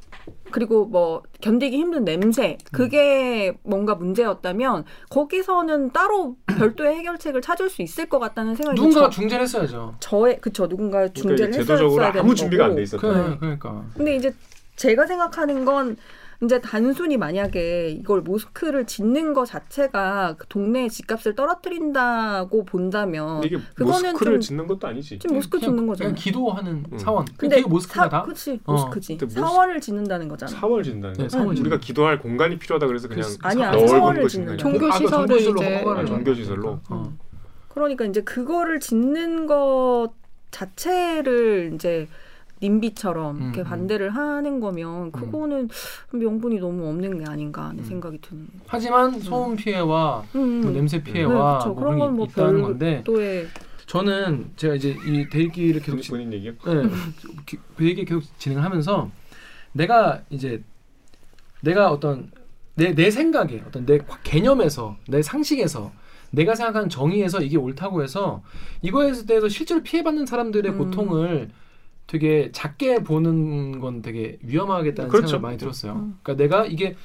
그리고 뭐 견디기 힘든 냄새 그게 뭔가 문제였다면 거기서는 따로 (clears throat) 별도의 해결책을 찾을 수 있을 것 같다는 생각이 누군가가 저, 중재를 했어야죠. 저의 그쵸 누군가 그러니까 중재를 했었어야 되는 아무 준비가 안. 돼 있었다. 그래, 그러니까. 근데 이제 제가 생각하는 건 이제 단순히 만약에 이걸 모스크를 짓는 거 자체가 그 동네의 집값을 떨어뜨린다고 본다면 이게 그거는 모스크를 좀- 짓는 것도 아니지. 지금 모스크 그냥- 짓는 거잖아요. 그냥 기도하는 음. 사원. 근데 그게 모스크가 다. 그치 어. 모스크지. 모스- 사원을 짓는다는 거잖아. 사월 짓는다는 네, 거. 사월 우리가 기도할 공간이 필요하다 그래서 그냥 그- 아니야, 넓은 사원을 거 짓는 종교 거야. 시설을 종교 시설로 이제- 아, 준 종교시설로? 거니까. 어. 그러니까 이제 그거를 짓는 것 자체를 이제 님비처럼 이렇게 음, 음. 반대를 하는 거면 그거는 명분이 너무 없는 게 아닌가 하는 음. 생각이 드는. 하지만 소음 피해와 음, 뭐 음. 냄새 피해와 네. 뭐 그런 건게뭐 있다는 별- 건데 또의 저는 제가 이제 이 대기를 계속 지- 본인 얘기요? 네, 기- 대기 계속 진행을 하면서 내가 이제 내가 어떤 내, 내 생각에 어떤 내 개념에서 내 상식에서 내가 생각하는 정의에서 이게 옳다고 해서 이거에 대해서 실제로 피해받는 사람들의 음. 고통을 되게 작게 보는 건 되게 위험하겠다는 그렇죠. 생각을 많이 들었어요. 음. 그러니까 내가 이게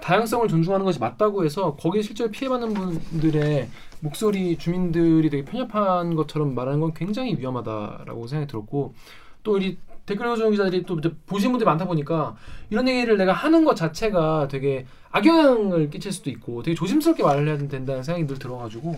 다양성을 존중하는 것이 맞다고 해서 거기에 실제로 피해받는 분들의 목소리 주민들이 되게 편협한 것처럼 말하는 건 굉장히 위험하다라고 생각이 들었고 또 우리 댓글 읽어주는 기자들이 또 보신 분들이 많다 보니까 이런 얘기를 내가 하는 것 자체가 되게 악영향을 끼칠 수도 있고 되게 조심스럽게 말을 해야 된다는 생각이 늘 들어가지고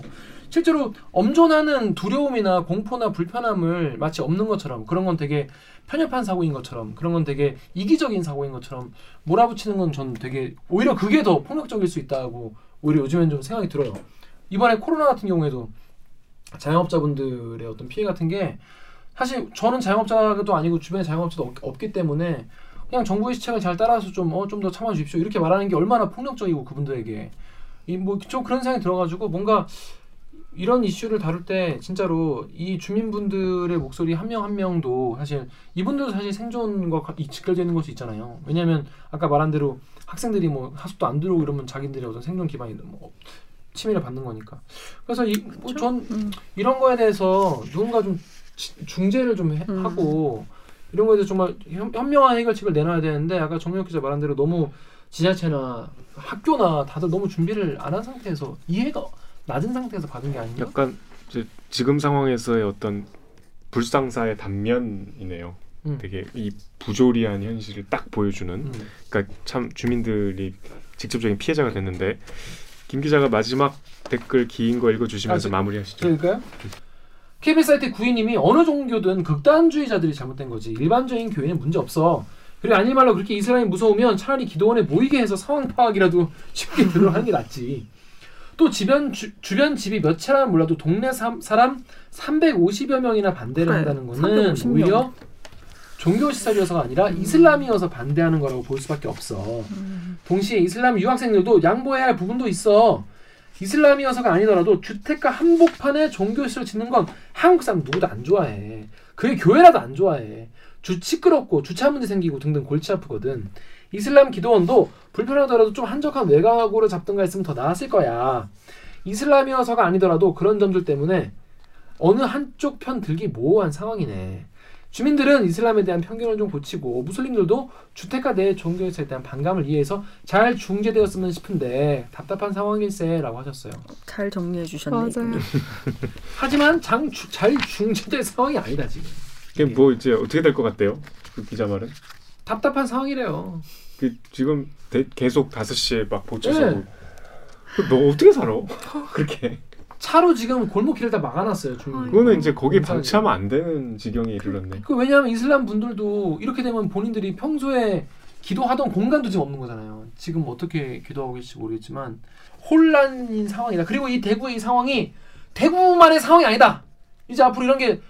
실제로 엄존하는 두려움이나 공포나 불편함을 마치 없는 것처럼 그런 건 되게 편협한 사고인 것처럼 그런 건 되게 이기적인 사고인 것처럼 몰아붙이는 건 전 되게 오히려 그게 더 폭력적일 수 있다고 오히려 요즘엔 좀 생각이 들어요. 이번에 코로나 같은 경우에도 자영업자분들의 어떤 피해 같은 게 사실 저는 자영업자도 아니고 주변에 자영업자도 없, 없기 때문에 그냥 정부의 시책을 잘 따라서 좀 어 좀 더 참아 주십시오 이렇게 말하는 게 얼마나 폭력적이고 그분들에게 이뭐좀 그런 생각이 들어가지고 뭔가 이런 이슈를 다룰 때 진짜로 이 주민분들의 목소리 한 명 한 명도 사실 이분들도 사실 생존과 가- 이 직결되는 것수 있잖아요. 왜냐하면 아까 말한 대로 학생들이 뭐 하숙도 안 들어오고 이러면 자기들의 어떤 생존 기반이 뭐 침해를 받는 거니까. 그래서 이전 음. 이런 거에 대해서 누군가 좀 지- 중재를 좀 해- 음. 하고 이런 거에 대해서 정말 현, 현명한 해결책을 내놔야 되는데 아까 정명 기자 말한 대로 너무 지자체나 학교나 다들 너무 준비를 안 한 상태에서 이해가 낮은 상태에서 받은 게 아닌가? 약간 이제 지금 상황에서의 어떤 불상사의 단면이네요. 음. 되게 이 부조리한 현실을 딱 보여주는. 음. 그러니까 참 주민들이 직접적인 피해자가 됐는데 김 기자가 마지막 댓글 긴 거 읽어주시면서 아, 저- 마무리하시죠. 그럴까요? KBS 사이트 구이님이 어느 종교든 극단주의자들이 잘못된 거지 일반적인 교회는 문제 없어. 그리고 아니 말로 그렇게 이스라엘이 무서우면 차라리 기도원에 모이게 해서 상황 파악이라도 (laughs) 쉽게 들어가는 게 낫지. 또 주변 주, 주변 집이 몇 채라면 몰라도 동네 사, 사람 350여 명이나 반대를 그래, 한다는 거는 350 명. 오히려 종교 시설이어서가 아니라 이슬람이어서 반대하는 거라고 볼 수밖에 없어. 동시에 이슬람 유학생들도 양보해야 할 부분도 있어. 이슬람이어서가 아니더라도 주택가 한복판에 종교시설 짓는 건 한국 사람 누구도 안 좋아해. 그게 교회라도 안 좋아해. 주 시끄럽고 주차 문제 생기고 등등 골치 아프거든. 이슬람 기도원도 불편하더라도 좀 한적한 외곽으로 잡든가 했으면 더 나았을 거야. 이슬람이어서가 아니더라도 그런 점들 때문에 어느 한쪽 편 들기 모호한 상황이네. 주민들은 이슬람에 대한 편견을 좀 고치고 무슬림들도 주택가 내 종교에 대한 반감을 이해해서 잘 중재되었으면 싶은데 답답한 상황일세라고 하셨어요. 잘 정리해 주셨네. 맞아요. (laughs) 하지만 장, 주, 잘 중재될 상황이 아니다 지금. 그게 뭐 이제 어떻게 될 것 같대요? 그 기자 말은 답답한 상황이래요. 그 지금 대- 계속 5시에 막 보초서 네. 너 어떻게 살아? (laughs) 그렇게 차로 지금 골목길을 다 막아놨어요. 중. 그거는 이제 거기. 방치하면 안 되는 지경에 이르렀네. 그 왜냐하면 이슬람 분들도 이렇게 되면 본인들이 평소에 기도하던 공간도 지금 없는 거잖아요. 지금 어떻게 기도하고 계실지 모르겠지만 혼란인 상황이다. 그리고 이 대구의 이 상황이 대구만의 상황이 아니다. 이제 앞으로 이런 게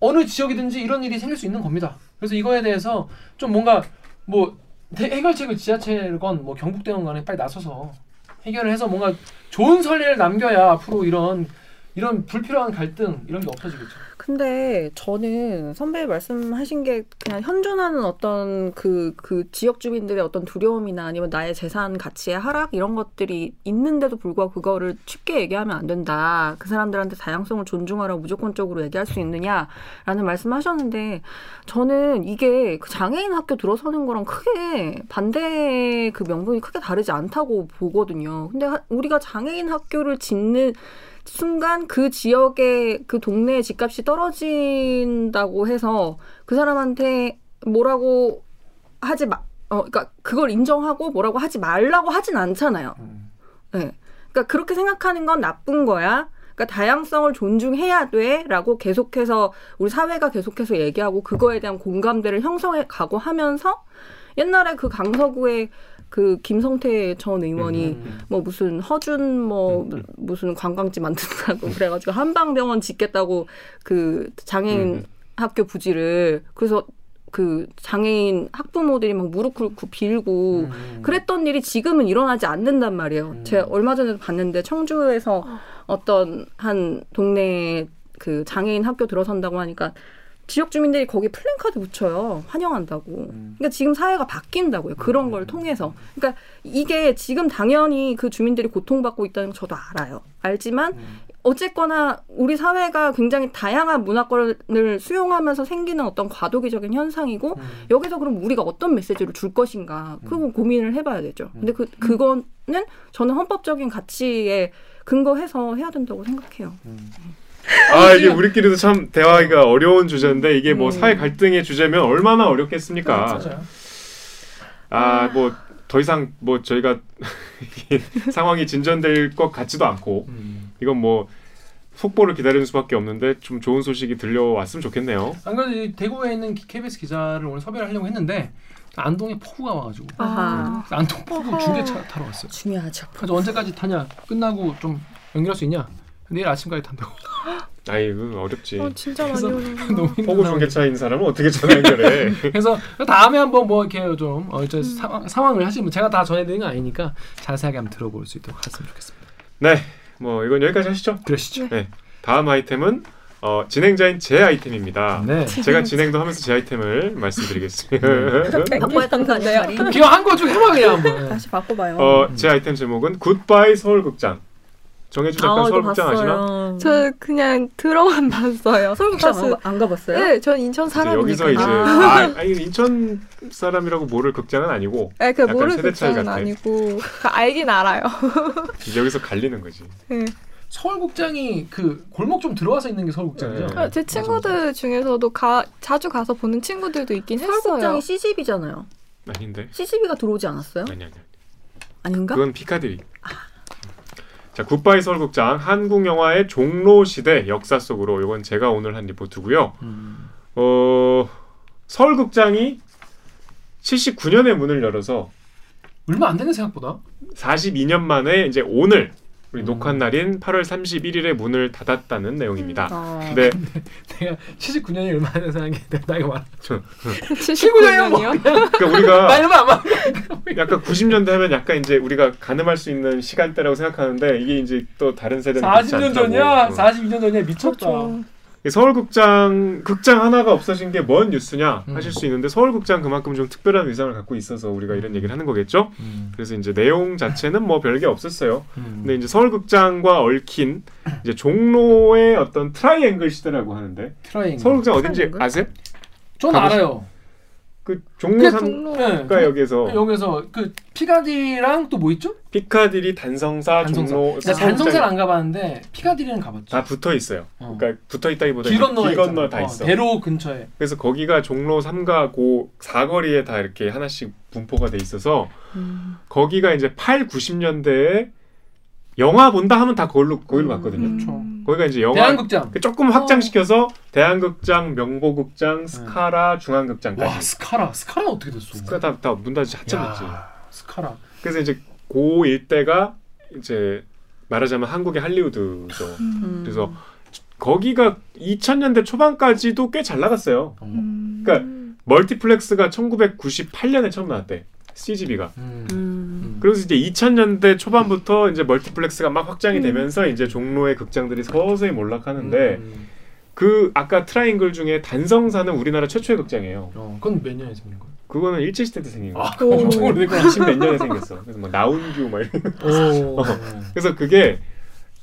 어느 지역이든지 이런 일이 생길 수 있는 겁니다. 그래서 이거에 대해서 좀 뭔가 뭐 대- 해결책을 지자체건 뭐 경북대원 간에 빨리 나서서 해결을 해서 뭔가 좋은 선례를 남겨야 앞으로 이런 이런 불필요한 갈등 이런 게 없어지겠죠. 근데 저는 선배 말씀하신 게 그냥 현존하는 어떤 그, 그 지역 주민들의 어떤 두려움이나 아니면 나의 재산 가치의 하락 이런 것들이 있는데도 불구하고 그거를 쉽게 얘기하면 안 된다. 그 사람들한테 다양성을 존중하라고 무조건적으로 얘기할 수 있느냐라는 말씀하셨는데 저는 이게 그 장애인 학교 들어서는 거랑 크게 반대 그 명분이 크게 다르지 않다고 보거든요. 근데 하- 우리가 장애인 학교를 짓는 순간 그 지역의 그 동네의 집값이 떨어진다고 해서 그 사람한테 뭐라고 하지 마, 어, 그러니까 그걸 인정하고 뭐라고 하지 말라고 하진 않잖아요. 네. 그러니까 그렇게 생각하는 건 나쁜 거야. 그러니까 다양성을 존중해야 돼라고 계속해서 우리 사회가 계속해서 얘기하고 그거에 대한 공감대를 형성해 가고 하면서 옛날에 그 강서구의 그 김성태 전 의원이 음. 뭐 무슨 허준 뭐 무슨 관광지 만든다고 (laughs) 그래가지고 한방병원 짓겠다고 그 장애인 음. 학교 부지를 그래서 그 장애인 학부모들이 막 무릎 꿇고 빌고 음. 그랬던 일이 지금은 일어나지 않는단 말이에요. 음. 제가 얼마 전에도 봤는데 청주에서 어떤 한 동네 그 장애인 학교 들어선다고 하니까 지역 주민들이 거기 플랜카드 붙여요. 환영한다고. 그러니까 지금 사회가 바뀐다고요. 그런 걸 통해서. 그러니까 이게 지금 당연히 그 주민들이 고통받고 있다는 거 저도 알아요. 알지만 어쨌거나 우리 사회가 굉장히 다양한 문화권을 수용하면서 생기는 어떤 과도기적인 현상이고 음. 여기서 그럼 우리가 어떤 메시지를 줄 것인가 그거 고민을 해봐야 되죠. 근데 그 그거는 저는 헌법적인 가치에 근거해서 해야 된다고 생각해요. 아 이게 우리끼리도 참 대화하기가 어려운 주제인데 이게 뭐 음. 사회 갈등의 주제면 얼마나 어렵겠습니까? 맞아요. 아뭐 더 이상 뭐 저희가 (laughs) 상황이 진전될 것 같지도 않고 음. 이건 뭐 속보를 기다리는 수밖에 없는데 좀 좋은 소식이 들려왔으면 좋겠네요. 안 그래도 이 대구에 있는 기- KBS 기자를 오늘 섭외를 하려고 했는데 안동에 폭우가 와가지고 아하. 안동 폭우. 중계차 타러 왔어요. 중요하죠. 그래서 언제까지 타냐? 끝나고 좀 연결할 수 있냐? 내일 아침까지 탄다고. (laughs) 아이 그 어렵지. 어, 진짜 많이. (laughs) 너무 포구 상황이- 중개차인 사람은 어떻게 전화 연결해? (laughs) 그래서 다음에 한번 뭐 이렇게 좀 어, 저 상황, 상황을 하시면 제가 다 전해드리는 건 아니니까 자세하게 한번 들어볼 수 있도록 했으면 좋겠습니다. 네, 뭐 이건 여기까지 하시죠. 그러시죠. 다음 아이템은 어, 진행자인 제 아이템입니다. 네. 제가 진행도 하면서 제 아이템을 말씀드리겠습니다. 바꿔야 되는 거 아니에요? 기왕 한거 중에 하나 그냥 한번. 다시 바꿔봐요. 어, 제 아이템 제목은 굿바이 서울극장. 정해주 작가 아, 서울극장 아시나? 봤어요. 저 그냥 들어만 (laughs) 봤어요. 서울극장 안, 가- 안 가봤어요? 네, 전 인천 이제 사람이니까. 여기서 이제 아, 아니 인천 사람이라고 모를 극장은 아니고 (laughs) 네, 그 약간 모르는 세대 차이 극장은 같아. 아니고 그 알긴 알아요. (laughs) 이제 여기서 갈리는 거지. 네. 서울국장이 그 골목 좀 들어와서 있는 게 서울국장이죠. 네. 제 친구들 중에서도 가, 자주 가서 보는 친구들도 있긴 했어요. 서울극장이 CGV잖아요. 아닌데? CGV가 들어오지 않았어요? 아니 아니. 아닌가? 그건 피카디리. 자, 굿바이 서울극장 한국 영화의 종로 시대 역사 속으로 이건 제가 오늘 한 리포트고요. 음. 어, 서울극장이 79년에 문을 열어서 얼마 안 되는 생각보다. 42년 만에 이제 오늘 우리 음. 녹화 날인 8월 31일에 문을 닫았다는 내용입니다. 어. (laughs) 근데 내가 79년이 얼마 안 되는 생각이 내가 나이가 많아. 79년이요? 그러니까 우리가 (laughs) 나이 얼마 안 많아. 약간 90년대 하면 약간 이제 우리가 가늠할 수 있는 시간대라고 생각하는데 이게 이제 또 다른 세대는 그렇지 40년 않다고. 전이야. 어. 42년 전이야. 미쳤다. 그렇죠. 서울극장 극장 하나가 없어진 게 뭔 뉴스냐 음. 하실 수 있는데 서울극장 그만큼 좀 특별한 위상을 갖고 있어서 우리가 이런 얘기를 하는 거겠죠. 음. 그래서 이제 내용 자체는 뭐 별게 없었어요. 음. 근데 이제 서울극장과 얽힌 이제 종로의 어떤 트라이앵글 시대라고 하는데 트라이앵글. 서울극장 어딘지 트라이앵글? 아세요? 전 가보시- 알아요. 그 종로 그 삼가 네. 역에서 여기서 그 피카디리랑 또 뭐 있죠? 피카디리 단성사, 단성사. 종로 나 단성사를 안 가봤는데 피카디리는 가봤죠. 다 붙어 있어요. 어. 그러니까 붙어 있다기보다 길 건너에 길 건너. 다 어, 있어. 대로 근처에. 그래서 거기가 종로 3가 고 사거리에 다 이렇게 하나씩 분포가 돼 있어서 음. 거기가 이제 8, 90년대에 영화 본다 하면 다 거기로 거기로 갔거든요. 그렇죠. 음. 거기가 이제 영화 대한극장. 그 조금 확장시켜서 대한극장, 명보극장, 스카라, 중앙극장까지. 와 스카라. 스카라 어떻게 됐어? 스카라 다 문 닫은 지 한참 됐지. 야, 스카라. 그래서 이제 고 일대가 이제 말하자면 한국의 할리우드죠. 음. 그래서 거기가 2000년대 초반까지도 꽤 잘 나갔어요. 음. 그러니까 멀티플렉스가 1998년에 처음 나왔대. CGV가. 음. 음. 그래서 이제 2000년대 초반부터 이제 멀티플렉스가 막 확장이 음. 되면서 이제 종로의 극장들이 서서히 몰락하는데 음. 그 아까 트라이앵글 중에 단성사는 우리나라 최초의 극장이에요. 어, 그건 몇 년에 생긴 거야? 그거는 일제 시대 때 생긴 거. 아, 오. 엄청 오래됐구나. 20몇 년에 생겼어. 그래서 막 나운규 막 이런. 오. 그래서 그게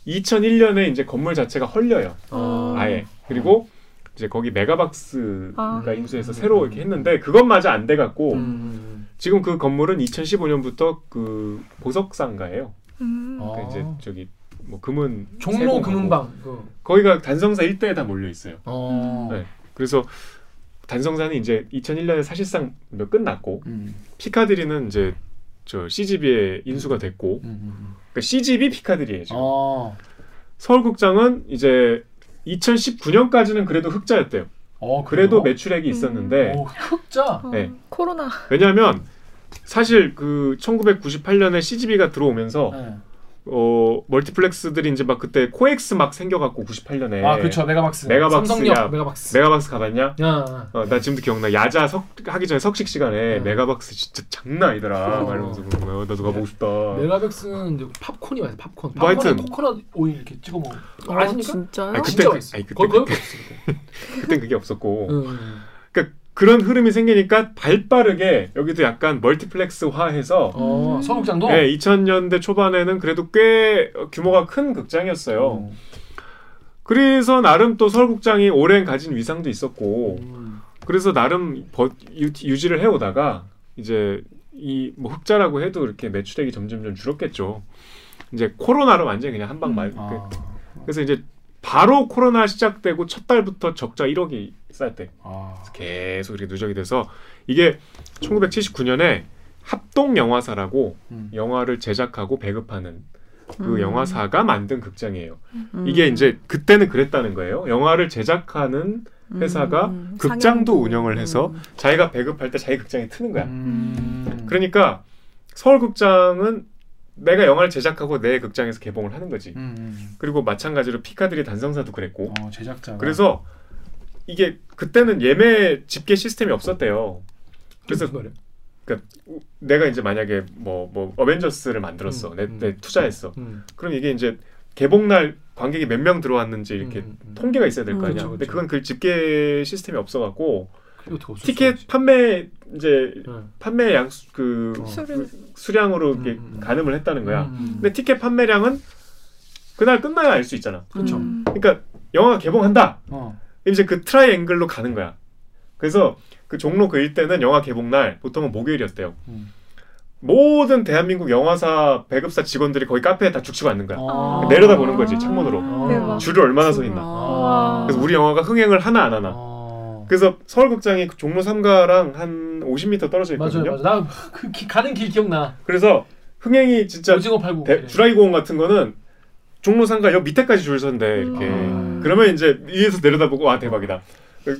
2001년에 이제 건물 자체가 헐려요. 어. 아예. 그리고 이제 거기 메가박스가 아. 인수해서 새로 이렇게 했는데 그것마저 안 돼 갖고 음. 지금 그 건물은 2015년부터 그 보석상가예요. 음. 어. 그러니까 이제 저기 뭐 금은 종로 금은방. 그. 거기가 단성사 일대에 다 몰려 있어요. 어. 네. 그래서 단성사는 이제 2001년에 사실상 몇 끝났고 음. 피카디리는 이제 저 CGV에 인수가 됐고 음, 음. 그러니까 CGV 피카디리예요. 지금. 어. 서울극장은 이제 2019년까지는 그래도 흑자였대요. 어, 그래도 그래요? 매출액이 있었는데 오, 흑자. 어, 네. 코로나. 왜냐하면 사실 그 1998년에 CGV가 들어오면서 네. 어 멀티플렉스들이 이제 막 그때 코엑스 막 생겨갖고 98년에 아, 그렇죠. 메가박스. 메가박스야. 삼성역 메가박스. 메가박스 가봤냐? 야. 어, 나 지금도 기억나. 야자 석 하기 전에 석식 시간에 음. 메가박스 진짜 장난 아니더라. 그런 거야. 나도 가보고 싶다. 메가박스는 이제 팝콘이 맛있어. 팝콘. 뭐 팝콘에 하여튼. 코코넛 오일 이렇게 찍어 먹어. 아, 아십니까? 진짜요? 아니, 그때 진짜 그- 맛있어. 아니, 그때 그- 거기 없어. 그때. 그땐 그게 없었고. 음. 그런 흐름이 생기니까 발빠르게 여기도 약간 멀티플렉스화해서 어, 음. 서울극장도. 네, 2000년대 초반에는 그래도 꽤 규모가 큰 극장이었어요. 음. 그래서 나름 또 서울극장이 오랜 가진 위상도 있었고, 음. 그래서 나름 버, 유, 유지를 해오다가 이제 이 뭐 흑자라고 해도 이렇게 매출액이 점점점 줄었겠죠. 이제 코로나로 완전히 그냥 한방 말. 아. 그래서 이제 바로 코로나 시작되고 첫 달부터 적자 1억이 쌓였대. 아. 계속 이렇게 누적이 돼서 이게 1979년에 합동 영화사라고 음. 영화를 제작하고 배급하는 그 음. 영화사가 만든 극장이에요. 음. 이게 이제 그때는 그랬다는 거예요. 영화를 제작하는 회사가 음. 극장도. 운영을 해서 음. 자기가 배급할 때 자기 극장에 트는 거야. 음. 그러니까 서울 극장은 내가 영화를 제작하고 내 극장에서 개봉을 하는 거지. 음, 음. 그리고 마찬가지로 피카드리 단성사도 그랬고. 어, 제작자. 그래서 이게 그때는 예매 집계 시스템이 없었대요. 그래서 말이야? 내가 이제 만약에 뭐뭐 어벤져스를 만들었어. 음, 내, 음. 내 투자했어. 음. 그럼 이게 이제 개봉 날 관객이 몇 명 들어왔는지 이렇게 음, 음. 통계가 있어야 될거 음, 아니야. 그쵸, 근데 그쵸. 그건 그 집계 시스템이 없어 갖고 어떻게 없을 티켓 판매 이제? 응. 판매 양그 어. 수량으로 이렇게 음, 음. 가늠을 했다는 거야. 음. 근데 티켓 판매량은 그날 끝나야 알 수 있잖아. 그렇죠. 음. 그러니까 영화가 개봉한다. 어. 이제 그 트라이앵글로 가는 거야. 그래서 그 종로 그 일대는 영화 개봉 날 보통은 목요일이었대요. 음. 모든 대한민국 영화사 배급사 직원들이 거기 카페에 다 죽치고 앉는 거야. 아. 내려다 보는 거지 창문으로. 아. 줄을 얼마나 서 있나. 아. 그래서 우리 영화가 흥행을 하나 안 하나. 아. 그래서 서울극장이 그 종로 3가랑 한 50m 떨어져 있거든요. 맞아요, 맞아요. 나그 가는 길 기억나. 그래서 흥행이 진짜 오징어 팔고. 대, 주라기 공원 같은 거는 종로 3가 역 밑에까지 줄 선대 이렇게. 음. 그러면 이제 위에서 내려다보고 와 대박이다.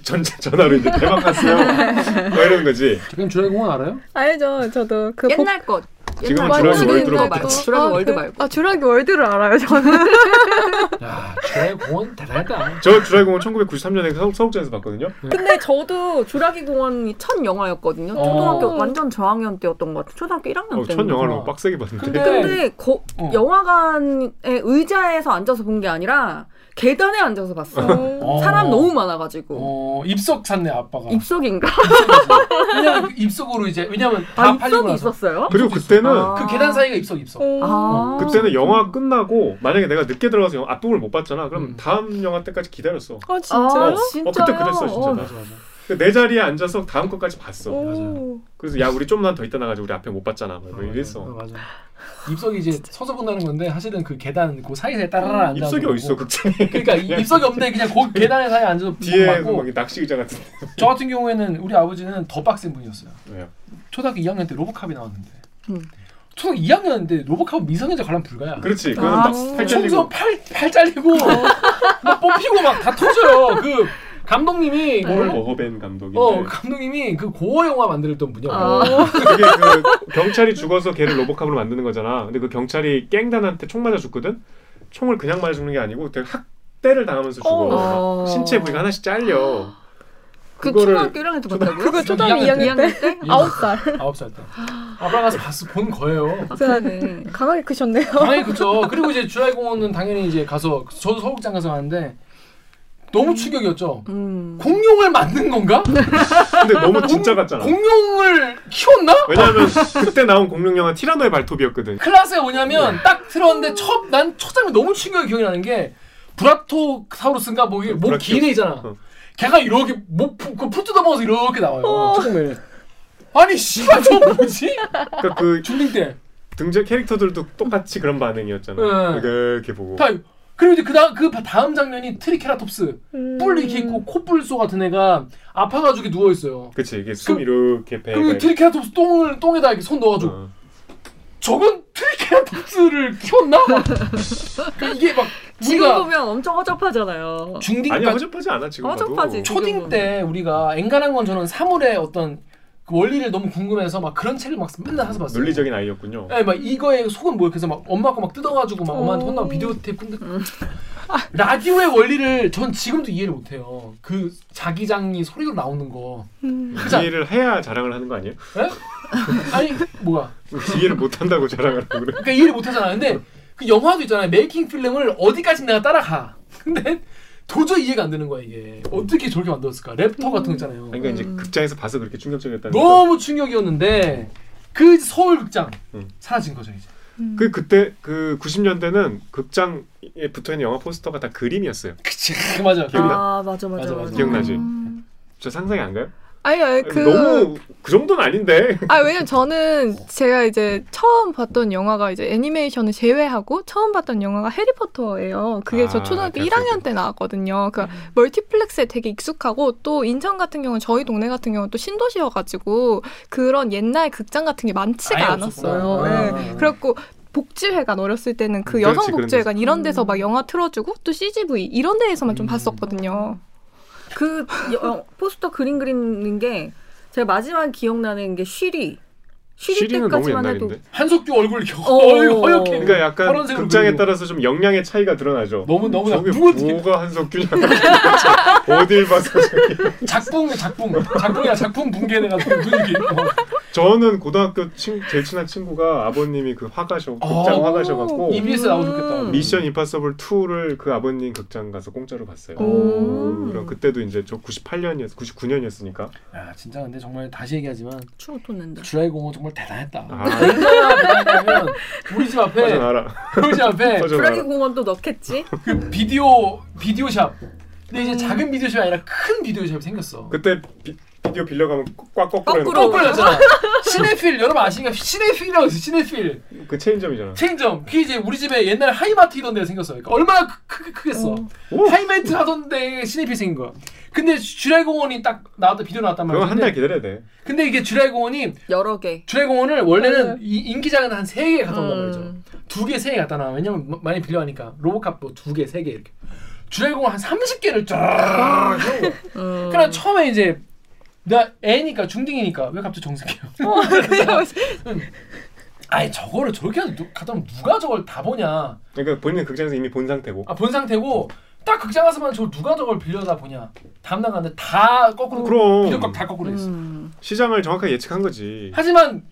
전 전화로 이제 대박 났어요. (laughs) 뭐 이러는 거지. 지금 주라기 공원 알아요? 알죠. 저도 그 복- 옛날 것. 지금은 옛날 주라기 거 월드로 말고. 주라기 아, 월드 그- 말고. 아 주라기 월드를 알아요. 저는. (laughs) 야, 주라기 공원 대단했다. 저 주라기 공원 1993년에 서울, 서울장에서 봤거든요. 근데 저도 주라기 공원이 첫 영화였거든요. 어. 초등학교 완전 저학년 때였던 것 같아요. 초등학교 1학년 어, 때. 첫 영화를 빡세게 봤는데. 근데- 근데 거, 어. 영화관에 의자에서 앉아서 본 게 아니라 계단에 앉아서 봤어요. 어. 사람 너무 많아가지고 어 입석 샀네 아빠가. 입석인가? 왜냐면 그 입석으로 이제 왜냐면 다 아 팔리고 나서 있었어요? 그리고 그때는 아. 그 계단 사이가 입석 입석. 아. 그때는 영화 끝나고 만약에 내가 늦게 들어가서 영- 앞부분을 못 봤잖아. 그럼 음. 다음 영화 때까지 기다렸어. 아 아, 진짜요? 진짜요? 어 그때 그랬어 진짜. 어. 맞아 맞아. 내 자리에 앉아서 다음 것까지 봤어. 오. 그래서 야 우리 좀만 더 있다 나가지고 우리 앞에 못 봤잖아. 뭐 어, 이랬어. 맞아. 입석이 이제 서서 본다는 건데 사실은 그 계단 그 사이사이 따라라 앉아. 입석이 어딨어 극장에. 그러니까 이- 입석이 없는데 그냥 그 (laughs) 계단에 사이 앉아서 뒤에 막 낚시 의자 같은. 저 같은 경우에는 우리 아버지는 더 빡센 분이었어요. 왜요? 초등학교 2학년 때 로보캅이 나왔는데 음. 초등학교 2학년인데 로보캅 미성년자 관람 불가야. 그렇지. 그건 아. 팔 잘리고. 팔, 팔 잘리고 (laughs) 막 뽑히고 막 다 터져요. 그 감독님이 폴 그- 버허벤 감독인데. 어 감독님이 그 고어 영화 만들었던 분이야. 아. 그게 그 경찰이 죽어서 걔를 로보캅으로 만드는 거잖아. 근데 그 경찰이 깽단한테 총 맞아 죽거든. 총을 그냥 맞아 죽는 게 아니고 되게 학대를 당하면서 죽어. 어. 막 신체 부위가 하나씩 잘려. (gasps) 그 초등학교 1학년 때 봤다고요? 그거 초등학교 2학년 2학년 때? 2학년 때? 아홉 살. (laughs) 아홉 살 때. 아빠랑 가서 봤어 본 거예요. 아, 그러네. 강하게 크셨네요. 당연히 그죠. 그리고 이제 주라이공원은 당연히 이제 가서 저도 서울극장 가서 가는데 너무 충격이었죠. 음. 공룡을 만든 건가? 근데 너무 진짜 같잖아. 공룡을 키웠나? 왜냐하면 그때 나온 공룡 영화 티라노의 발톱이었거든. 클라스가 뭐냐면 딱 틀었는데 첫난첫 장면 너무 충격이 기억이 나는 게 브라토사우루스인가 뭐 이게 목 브라키오스. 긴 애잖아. 어. 걔가 이렇게 목그 뜯어먹어서 이렇게 나와요. 처음에. 아니 씨발 저 뭐지? 그러니까 그 중딩 때. 등장 캐릭터들도 똑같이 그런 반응이었잖아. 네. 이렇게 보고. 다 그리고 이제 그 다음 그 다음 장면이 트리케라톱스 음. 뿔 이렇게 있고 코뿔소 같은 애가 아파가지고 누워 있어요. 그치 이게 숨 그- 이렇게 배가. 그리고 트리케라톱스 똥을 똥에다 이렇게 손 넣어가지고 어. 저건 트리케라톱스를 키웠나? 막 그러니까 이게 막 지금 우리가 보면 엄청 허접하잖아요. 중딩 아니 까 허접하지 않아 지금. 허접하지. 초딩 때 우리가 앵간한 건 저는 사물의 어떤 그 원리를 너무 궁금해서 막 그런 책을 막 맨날 사서 봤어요. 논리적인 아이였군요. 네, 막 이거의 속은 뭐 그래서 막 엄마 거 막 뜯어가지고 막 엄마한테 오. 혼나고 비디오 테이프 끈 라디오의 원리를 전 지금도 이해를 못해요. 그 자기장이 소리로 나오는 거. 음. 이해를 해야 자랑을 하는 거 아니에요? 아니 뭐가? 이해를 못 한다고 자랑을 하고 그래. 그러니까 이해를 못하잖아. 근데 그 영화도 있잖아요. 메이킹 필름을 어디까지 내가 따라가. 근데 도저히 이해가 안 되는 거야 이게. 어떻게 저렇게 만들었을까? 랩터 같은 거 있잖아요. 그러니까 이제 음. 극장에서 봐서 그렇게 충격적이었다는 거죠. 너무 충격이었는데 그 서울 극장 음. 사라진 거죠 이제. 그 그때 그 90년대는 극장에 붙어 있는 영화 포스터가 다 그림이었어요. 그치 (laughs) 맞아. 기억나? 아 맞아 맞아 맞아, 맞아. 맞아. 기억나지? 음. 저 상상이 안 가요? 아니, 아니 그 너무 그 정도는 아닌데. 아 왜냐면 저는 제가 이제 처음 봤던 영화가 이제 애니메이션을 제외하고 처음 봤던 영화가 해리포터예요. 그게 저 아, 초등학교 대학생 1학년 때 나왔거든요. 그 멀티플렉스에 되게 익숙하고 또 인천 같은 경우는 저희 동네 같은 경우는 또 신도시여가지고 그런 옛날 극장 같은 게 많지가 아예 않았어요. 없었구나. 네. 아. 그래갖고 복지회관 어렸을 때는 그 그렇지, 여성 복지회관 이런 데서 음. 막 영화 틀어주고 또 CGV 이런 데에서만 좀 음. 봤었거든요. 그 여- 포스터 그림 그리는 게 제가 마지막 기억나는 게 쉬리. 시리는 너무 옛날인데. 한석규 얼굴 겨 어. (laughs) 허옇게. 그러니까 약간 극장에 그리고. 따라서 좀 영향의 차이가 드러나죠. 너무 너무 저게 뭐가 한석규냐 (laughs) 어딜 봐서. 작품 작품 작품이야 작품 붕괴돼가지고 눈이 이렇게 있고. 저는 고등학교 친, 제일 친한 친구가 아버님이 그 화가셔 극장 어. 화가셔갖고 EBS 나오면 좋겠다. 음. 미션 임파서블 2를 그 아버님 극장 가서 공짜로 봤어요. 오. 그럼 그때도 이제 저 98년이었 99년이었으니까. 야 진짜 근데 정말 다시 얘기하지만 추억 돋는다. 주라이 공원 정말 대단했다. 아. 얼마나 대단했냐면 우리 집 앞에 빠져나라. 우리 집 앞에 빠져나라. 브라기 공원 또 넣겠지? 그 비디오 비디오 샵. 근데 이제 작은 비디오 샵이 아니라 큰 비디오 샵이 생겼어. 그때 비, 디오 빌려가면 꽉 거꾸로 거꾸로. 거꾸로였잖아. 시네필 여러분 아시니까 시네필이라고 있어. 시네필 그 체인점이잖아. 체인점. 그게 이제 우리 집에 옛날에 하이마트 이던 데가 생겼어. 그러니까 얼마나 크, 크, 크겠어. 오! 하이마트 하던 데에 시네필 생긴 거야. 근데 쥬라기 공원이 딱 나왔다 비디오 나왔단 말이야. 그거 한달 근데, 기다려야 돼. 근데 이게 쥬라기 공원이 여러 개. 쥬라기 공원을 원래는 맞아요. 이 인기작은 한 세 개 갖다 온단 말이죠. 음. 두 개, 세 개 갖다 놔. 왜냐면 마- 많이 빌려가니까. 로보캅 뭐두 개, 세 개 이렇게. 주라이 공원 한 30개를 쫙. 음. 그래 처음에 이제 나 애니까 중딩이니까 왜 갑자기 정색해요? (laughs) 아니 저거를 저렇게 놓으면 누가 저걸 다 보냐? 그러니까 본인은 극장에서 이미 본 상태고. 아본 상태고 딱 극장 가서만 저걸 누가 저걸 빌려다 보냐? 다음 날 갔는데 다 거꾸로 그럼. 비디오 값다 거꾸로 했어. 음. 시장을 정확하게 예측한 거지. 하지만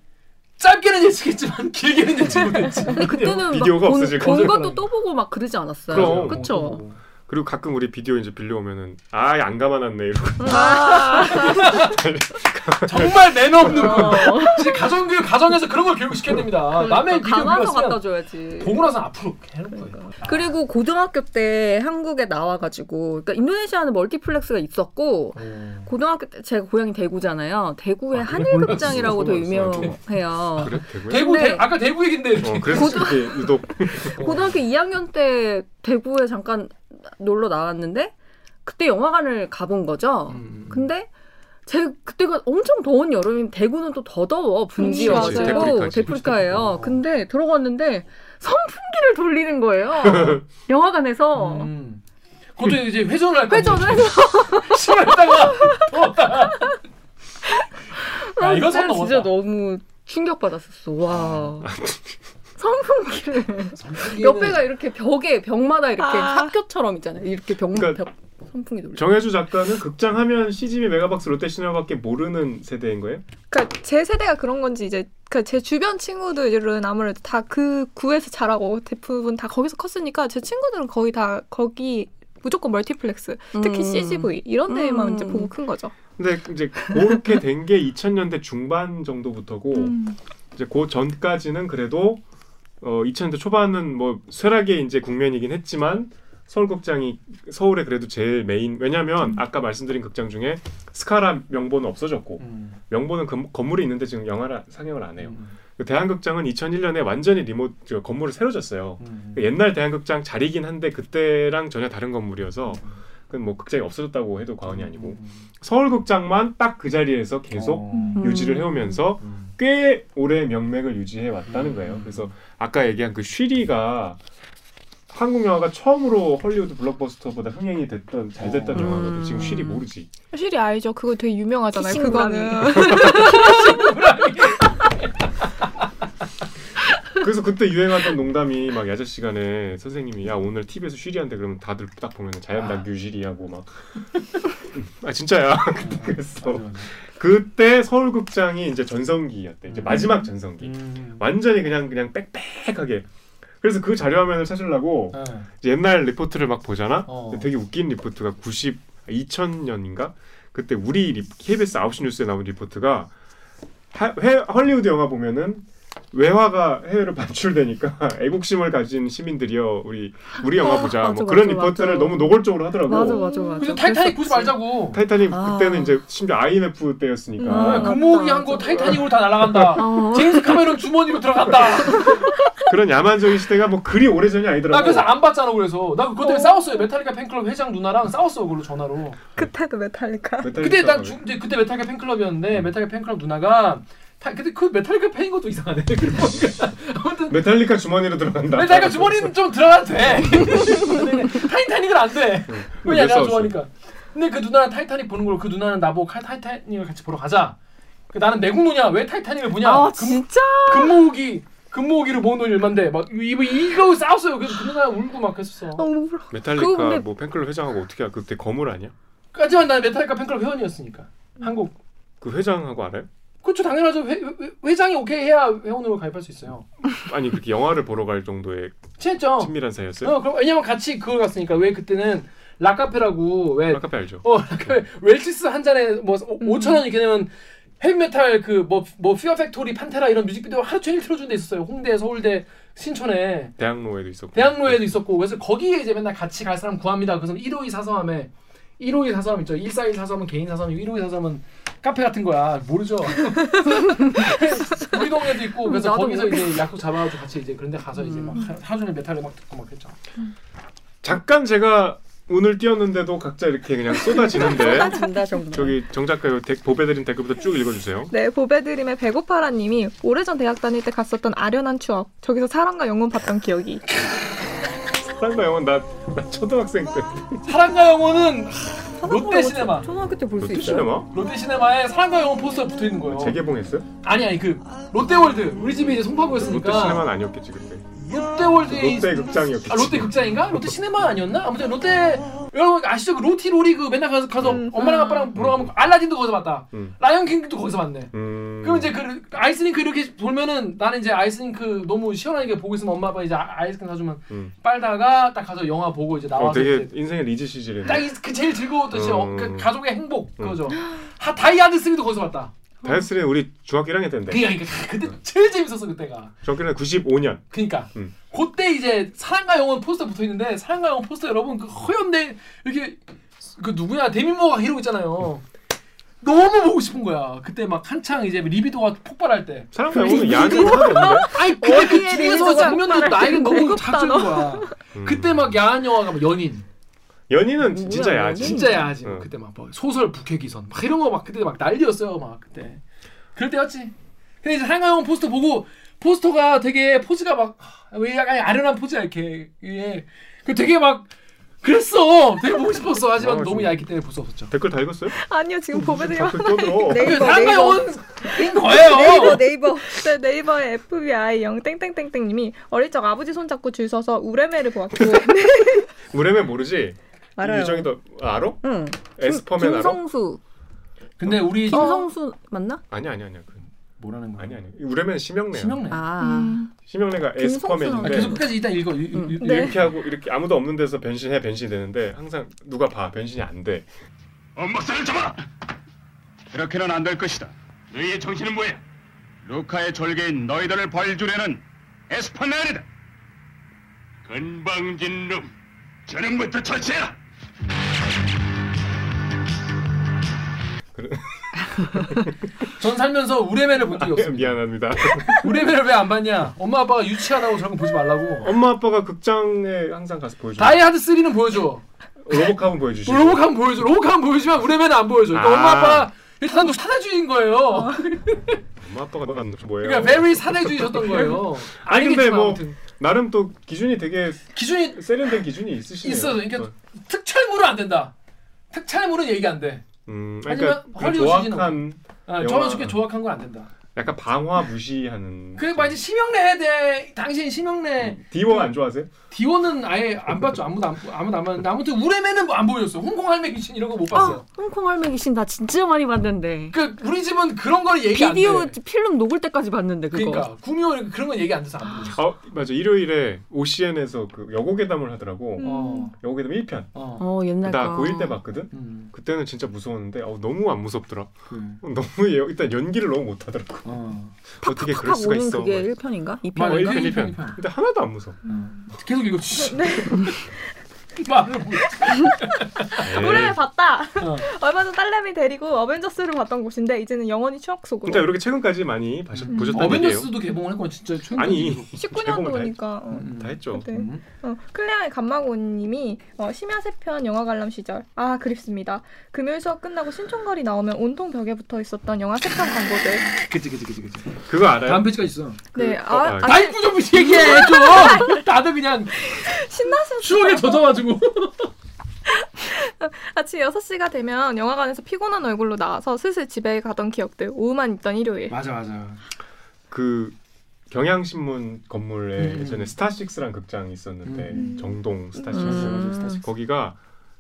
짧게는 예측했지만 (laughs) 길게는 예측 못했지. 근데 그때는 비디오가 막 본, 없어질 본 거죠. 것도 또 보고 막 그러지 않았어요. 그럼. 그쵸? 그리고 가끔 우리 비디오 이제 빌려오면은 아안 감아놨네 이러고 아, (laughs) 정말 매너 없는 분. 어. 진짜 가정교육 가정에서 그런 걸 교육시켜야 됩니다. 남의 비디오 감아서 갖다 줘야지. 보고 나서 앞으로 해놓은 거예요. 그리고 고등학교 때 한국에 나와가지고 그러니까 인도네시아는 멀티플렉스가 있었고 고등학교 때 제가 고향이 대구잖아요. 대구에 아, 한일극장이라고 더 몰랐어요. 유명해요. 그래 대구 대, 아까 대구 얘긴데 어 그래서 이렇게 유독 고등학교 2학년 때 대구에 잠깐 놀러 나왔는데 그때 영화관을 가본 거죠. 음. 근데 제 그때가 엄청 더운 여름인 대구는 또 더 더워 분지여가지고. 데프리카예요. 어. 근데 들어갔는데 선풍기를 돌리는 거예요. (laughs) 영화관에서 음. 그것도 이제 회전을 할 거예요. 회전을 해서 (laughs) 심했다가 더웠다가. 야, (laughs) 이건 선 그때는 넘었다. 진짜 너무 충격 받았었어. 와. 선풍기를 선풍기는 옆에가 이렇게 벽에 벽마다 이렇게 아. 학교처럼 있잖아요. 이렇게 벽, 그러니까 벽 선풍기 돌려. 정혜주 작가는 극장 하면 CGV 메가박스 롯데시네마밖에 모르는 세대인 거예요? 그러니까 제 세대가 그런 건지 이제 그제 주변 친구들은 아무래도 다 그 구에서 자라고 대부분 다 거기서 컸으니까 제 친구들은 거의 다 거기 무조건 멀티플렉스 특히 음. CGV 이런 데만 음. 이제 보고 큰 거죠. 근데 이제 그렇게 된 게 2000년대 중반 정도부터고 음. 이제 그 전까지는 그래도 어 2000년대 초반은 뭐 쇠락의 이제 국면이긴 했지만 서울 극장이 서울에 그래도 제일 메인 왜냐면 아까 말씀드린 극장 중에 스카라 명보는 없어졌고 음. 명보는 건- 건물이 있는데 지금 영화를 상영을 안 해요. 음. 그 대한극장은 2001년에 완전히 리모 저 건물을 새로 졌어요. 음. 그 옛날 대한극장 자리긴 한데 그때랑 전혀 다른 건물이어서 그건 뭐 극장이 없어졌다고 해도 과언이 아니고 서울 극장만 딱 그 자리에서 계속 어. 음. 유지를 해오면서 음. 꽤 오래 명맥을 유지해 왔다는 거예요. 그래서 아까 얘기한 그 쉬리가 한국 영화가 처음으로 헐리우드 블록버스터보다 흥행이 됐던 잘 됐던 어. 영화거든. 지금 음. 쉬리 모르지. 실이 알죠. 그거 되게 유명하잖아요. 키싱 그거는 (laughs) (laughs) 그래서 그때 유행하던 농담이 막 야자 시간에 선생님이 야 오늘 TV에서 쉬리한데 그러면 다들 딱 보면 자연당규 쉬리하고 막 (laughs) 아 진짜야 (laughs) 그때 그랬어. 맞아, 맞아. 그때 서울극장이 이제 전성기였대. 이제 음. 마지막 전성기. 음. 완전히 그냥 그냥 빽빽하게. 그래서 그 자료 화면을 찾으려고 네. 옛날 리포트를 막 보잖아. 어. 되게 웃긴 리포트가 90 2000년인가 그때 우리 리, KBS 9시 뉴스에 나온 리포트가 하, 회, 헐리우드 영화 보면은 외화가 해외로 (laughs) 반출되니까 애국심을 가진 시민들이여 우리 우리 영화 아, 보자 (laughs) 맞아, 뭐 그런 맞아, 리포트를 맞아. 너무 노골적으로 하더라고. 맞아 맞아 맞아. 그래서 타이타닉 보지. 말자고. 타이타닉 아. 그때는 이제 심지어 IMF 때였으니까 아, 음. 금모으기 맞다, 한거 맞아. 타이타닉으로 다 날아간다. 어. 제임스 카메론 주머니로 들어간다. (laughs) 그런 야만적인 시대가 뭐 그리 오래전이 아니더라고. 나 그래서 안 봤잖아. 그래서 나 그것 때문에 싸웠어요. 메탈리카 팬클럽 회장 누나랑 싸웠어. 그걸로 전화로. 그때도 메탈리카. 메탈리카 그때 난 주, 그때 메탈리카 팬클럽이었는데 메탈리카 팬클럽 누나가 타, 근데 그 메탈리카 팬인 것도 이상하네. (laughs) 아무튼 메탈리카 주머니로 들어간다. 메탈리카 주머니는 좀 들어가도 돼. (laughs) 타이타닉은 안 돼. 왜냐 왜 내가? 좋아하니까. 근데 그 누나는 타이타닉 보는 걸 그 누나는 나보고 칼- 타이타닉을 같이 보러 가자. 그 나는 매국노냐 왜 타이타닉을 보냐. 아 금- 진짜. 금모으기 금모으기를 모은 돈이 얼만데 막 이거 이거 싸웠어요. 그래서 그 누나 울고 막 했었어. 어, 울어. 메탈리카 근데- 뭐 팬클럽 회장하고 어떻게? 그때 거물 아니야? 하지만 나는 메탈리카 팬클럽 회원이었으니까 한국. 그 회장하고 알아요? 그렇죠 당연하죠. 회, 회, 장이 오케이 해야 회원으로 가입할 수 있어요. 아니 그렇게 영화를 보러 갈 정도의 친했죠. 친밀한 사이였어요? 어 그럼 왜냐면 같이 그걸 갔으니까 왜 그때는 락카페라고 왜 락카페 알죠? 어, 그 웰치스 한 잔에 뭐 음. 5천 원 이렇게 되면 헤비메탈 그 뭐 뭐 피어 팩토리 판테라 이런 뮤직비디오 하루 종일 틀어준 데 있었어요. 홍대, 서울대, 신촌에 대학로에도 있었고. 대학로에도 있었고 그래서 거기에 이제 맨날 같이 갈 사람 구합니다. 그래서 152 사서함에 152 사서함 있죠. 141 사서함은 개인 사서함이고 152 사서함은 카페 같은 거야. 모르죠. 우리 동네도 있고 그래서 거기서. 이제 약속 잡아가지고 같이 이제 그런데 가서 이제 막 음. 하- 하루 종일 메탈 음악 듣고 막 했죠. 잠깐 제가 운을 띄웠는데도 각자 이렇게 그냥 쏟아지는데 (laughs) 쏟아진다 정말. 저기 정 작가 보배드림 댓글부터 쭉 읽어주세요. 네, 보배드림의 배고파라님이 오래전 대학 다닐 때 갔었던 아련한 추억. 저기서 사랑과 영혼 봤던 기억이. 사랑과 영혼 나, 나 초등학생 때 사랑과 영혼은 롯데 시네마. 초등학교 때 볼 수 롯데 있어요. 시네마 롯데 시네마에 사랑과 영혼 포스터 붙어 있는 거예요. 재개봉했어요? 아니 아니 그 롯데월드 우리 집이 이제 송파구였으니까 롯데 시네마는 아니었겠지 그때. 롯데월드에 롯데 극장이었겠지. 아 롯데 극장인가? 롯데 시네마 아니었나? 아무튼 롯데 여러분 아시죠? 그 로티 로리 그 맨날 가서 가서 음. 엄마랑 아빠랑 보러 가면 알라딘도 거기서 봤다. 음. 라이언 킹도 거기서 봤네. 음. 그럼 이제 그 아이스링크 이렇게 돌면은 나는 이제 아이스링크 너무 시원하게 보고 있으면 엄마 아빠 이제 아- 아이스크림 사주면 음. 빨다가 딱 가서 영화 보고 이제 어, 나와서 되게 이제 인생의 리즈 시절이네. 딱그 제일 즐거웠던 진짜 어, 음. 그 가족의 행복 음. 그거죠. 하 다이하드 3도 거기서 봤다. 다이하드는 우리 중학교 1학년 때인데. 그러니까 그때 (laughs) 제일 재밌었어 그때가. 중학교 1학년 95년. 그러니까 음. 그때 이제 사랑과 영혼 포스터 붙어 있는데 사랑과 영혼 포스터 여러분 그 허연데 이렇게 그 누구냐 데미 무어가 이러고 있잖아요. 너무 보고 싶은 거야. 그때 막 한창 이제 리비도가 폭발할 때. 사랑과 영혼은 야한 없는데. (laughs) 아니 근데 그 리비도가 장면도 나에게 때 너무 자극적인 거야. 음. 그때 막 야한 영화가 막 연인 연인은 뭐야, 진짜 연인? 야하지. 진짜 야하지. 뭐 응. 그때 막, 막 소설 북해기선 막 이런 거 막 그때 막 난리였어요. 막 그때 그럴 때였지. 근데 이제 영혼 포스터 보고 포스터가 되게 포즈가 막 왜 약간 아련한 포즈야 이렇게 이게 그 되게 막 그랬어. 되게 보고 싶었어. 하지만 아, 너무 진짜. 얇기 때문에 볼 수 없었죠. 댓글 다 읽었어요? 아니요 지금 보배드림 자꾸 떠들어. 네. (laughs) 그 네이버, 사랑과 네이버. 거예요. (laughs) 네이버 네이버 네, 네이버의 FBI 영 땡땡땡땡님이 어릴 적 아버지 손 잡고 줄 서서 우레메를 보았고 (laughs) 우레면 모르지? 알아요. 유정이도 알아? 응. 에스퍼맨 알아? 김성수 근데 우리 김성수 맞나? 아니 아니 아니야. 그, 뭐라는 거야? 아니 아니. 우레면 심형래야. 심형래. 아 음, 심형래가 김성수는 아, 에스퍼맨인데 계속 끝까지 일단 읽어. 유- 유- 응. 유- 네. 이렇게 하고 이렇게 아무도 없는 데서 변신해 변신이 되는데 항상 누가 봐 변신이 안 돼. 엄박사를 잡아! 그렇게는 안 될 것이다. 너희의 정신은 뭐야? 루카의 졸개인 너희들을 벌주려는 에스파맨이다. 건방진 놈, 저녁부터 처치해라. (laughs) 전 살면서 우레맨을 본 적이 없습니다. 미안합니다. (laughs) 우레맨을 왜안 봤냐? 엄마 아빠가 유치하다고 저런 거 보지 말라고. 엄마 아빠가 극장에 항상 가서 보여줘. 다이하드 3는 보여줘. 로봇캅은 보여주시고. 로봇하면 보여줘. 로봇하면 보여주지만 우레맨은 안 보여줘. 그러니까 아. 엄마 아빠가 일단 사대주의인 거예요. 엄마 아빠가 뭐예요 그러니까 very 사대주의셨던 거예요. 아니, 근데 뭐 아무튼 나름 또 기준이 되게 기준이 세련된 기준이 있으시네요. 있어. 그러니까 특촬물은 안 된다. 특촬물은 얘기 안 돼. 음, 하지만 그러니까 그 헐리우드 조악한 아, 영화. 저런 좋게 조악한 건 안 된다. 약간 방화 무시하는. 그리고 막 이제 심형래 돼. 당신 심형래 디워 안 좋아하세요? 디오는 아예 안 봤죠. 아무도 안, 아무도 안 봤는데 아무튼 우레맨은 뭐안 보여줬어. 홍콩 할매 귀신 이런 거 못 봤어요. 아 홍콩 할매 귀신 나 진짜 많이 봤는데 그 우리 집은 그런 걸 얘기 안 비디오 돼. 필름 녹을 때까지 봤는데 그거 그러니까 구미호 그런 건 얘기 안 돼서 안 보여줬어. 어, 맞아. 일요일에 OCN에서 그 여고괴담을 하더라고. 어. 여고괴담 1편. 어. 어 옛날 나거 고1 때 봤거든. 음. 그때는 진짜 무서웠는데 어, 너무 안 무섭더라. 그. 너무 여- 일단 연기를 너무 못하더라고. 어. 어떻게 그럴 수가 있어. 그게 막. 1편인가? 2편 맞아, 어, 이거 1편, 1편, 1편. 근데 하나도 안 무서워. 음. 계속 읽어 주시. (laughs) 말을 못. 에이. 우레메 봤다. 어. 얼마 전 딸내미 데리고 어벤져스를 봤던 곳인데 이제는 영원히 추억 속으로. 그러니까 이렇게 최근까지 많이 봐셨, 음. 보셨다는 얘기예요. 어벤져스도 개봉을 했건 진짜 최근 아니 19년도 보니까. 어. 음. 다 했죠. 그때. 음. 어, 클레아의 감마고님이 어, 심야 세 편 영화 관람 시절 아 그립습니다. 금요일 수업 끝나고 신촌거리 나오면 온통 벽에 붙어 있었던 영화 세편 광고들. 그치 그치 그치 그치. 그거 알아요? 다음 페이지가 있어. 네, 어, 아, 아, 아, 나이프 좀 얘기해 좀. (laughs) 다들 그냥 신나서 추억에 젖어가지고. (laughs) 아침 6시가 되면 영화관에서 피곤한 얼굴로 나와서 슬슬 집에 가던 기억들 오후만 있던 일요일. 맞아 맞아. 그 경향신문 건물에 음. 예전에 스타식스란 극장이 있었는데 음. 정동 스타식스 음. 거기가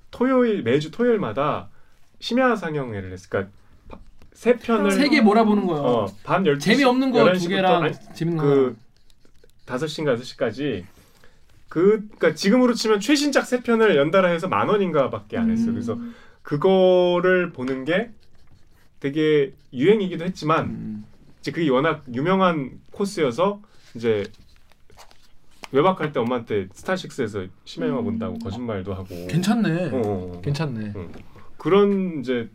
토요일 매주 토요일마다 심야 상영회를 했어. 그러니까 파- 세 편을 세 개 몰아보는 거요. 어, 밤 12시 재미없는 거두 11시부터 개랑 아니, 재밌는 거. 그 5시인가 6시까지 그 그러니까 지금으로 치면 최신작 세 편을 연달아 해서 만 원인가밖에 안 했어. 요 그래서 그거를 보는 게 되게 유행이기도 했지만 음. 이제 그게 워낙 유명한 코스여서 이제 외박할 때 엄마한테 스타식스에서 심야 영화 본다고 거짓말도 하고 괜찮네. 어, 어, 어. 괜찮네. 그런 이제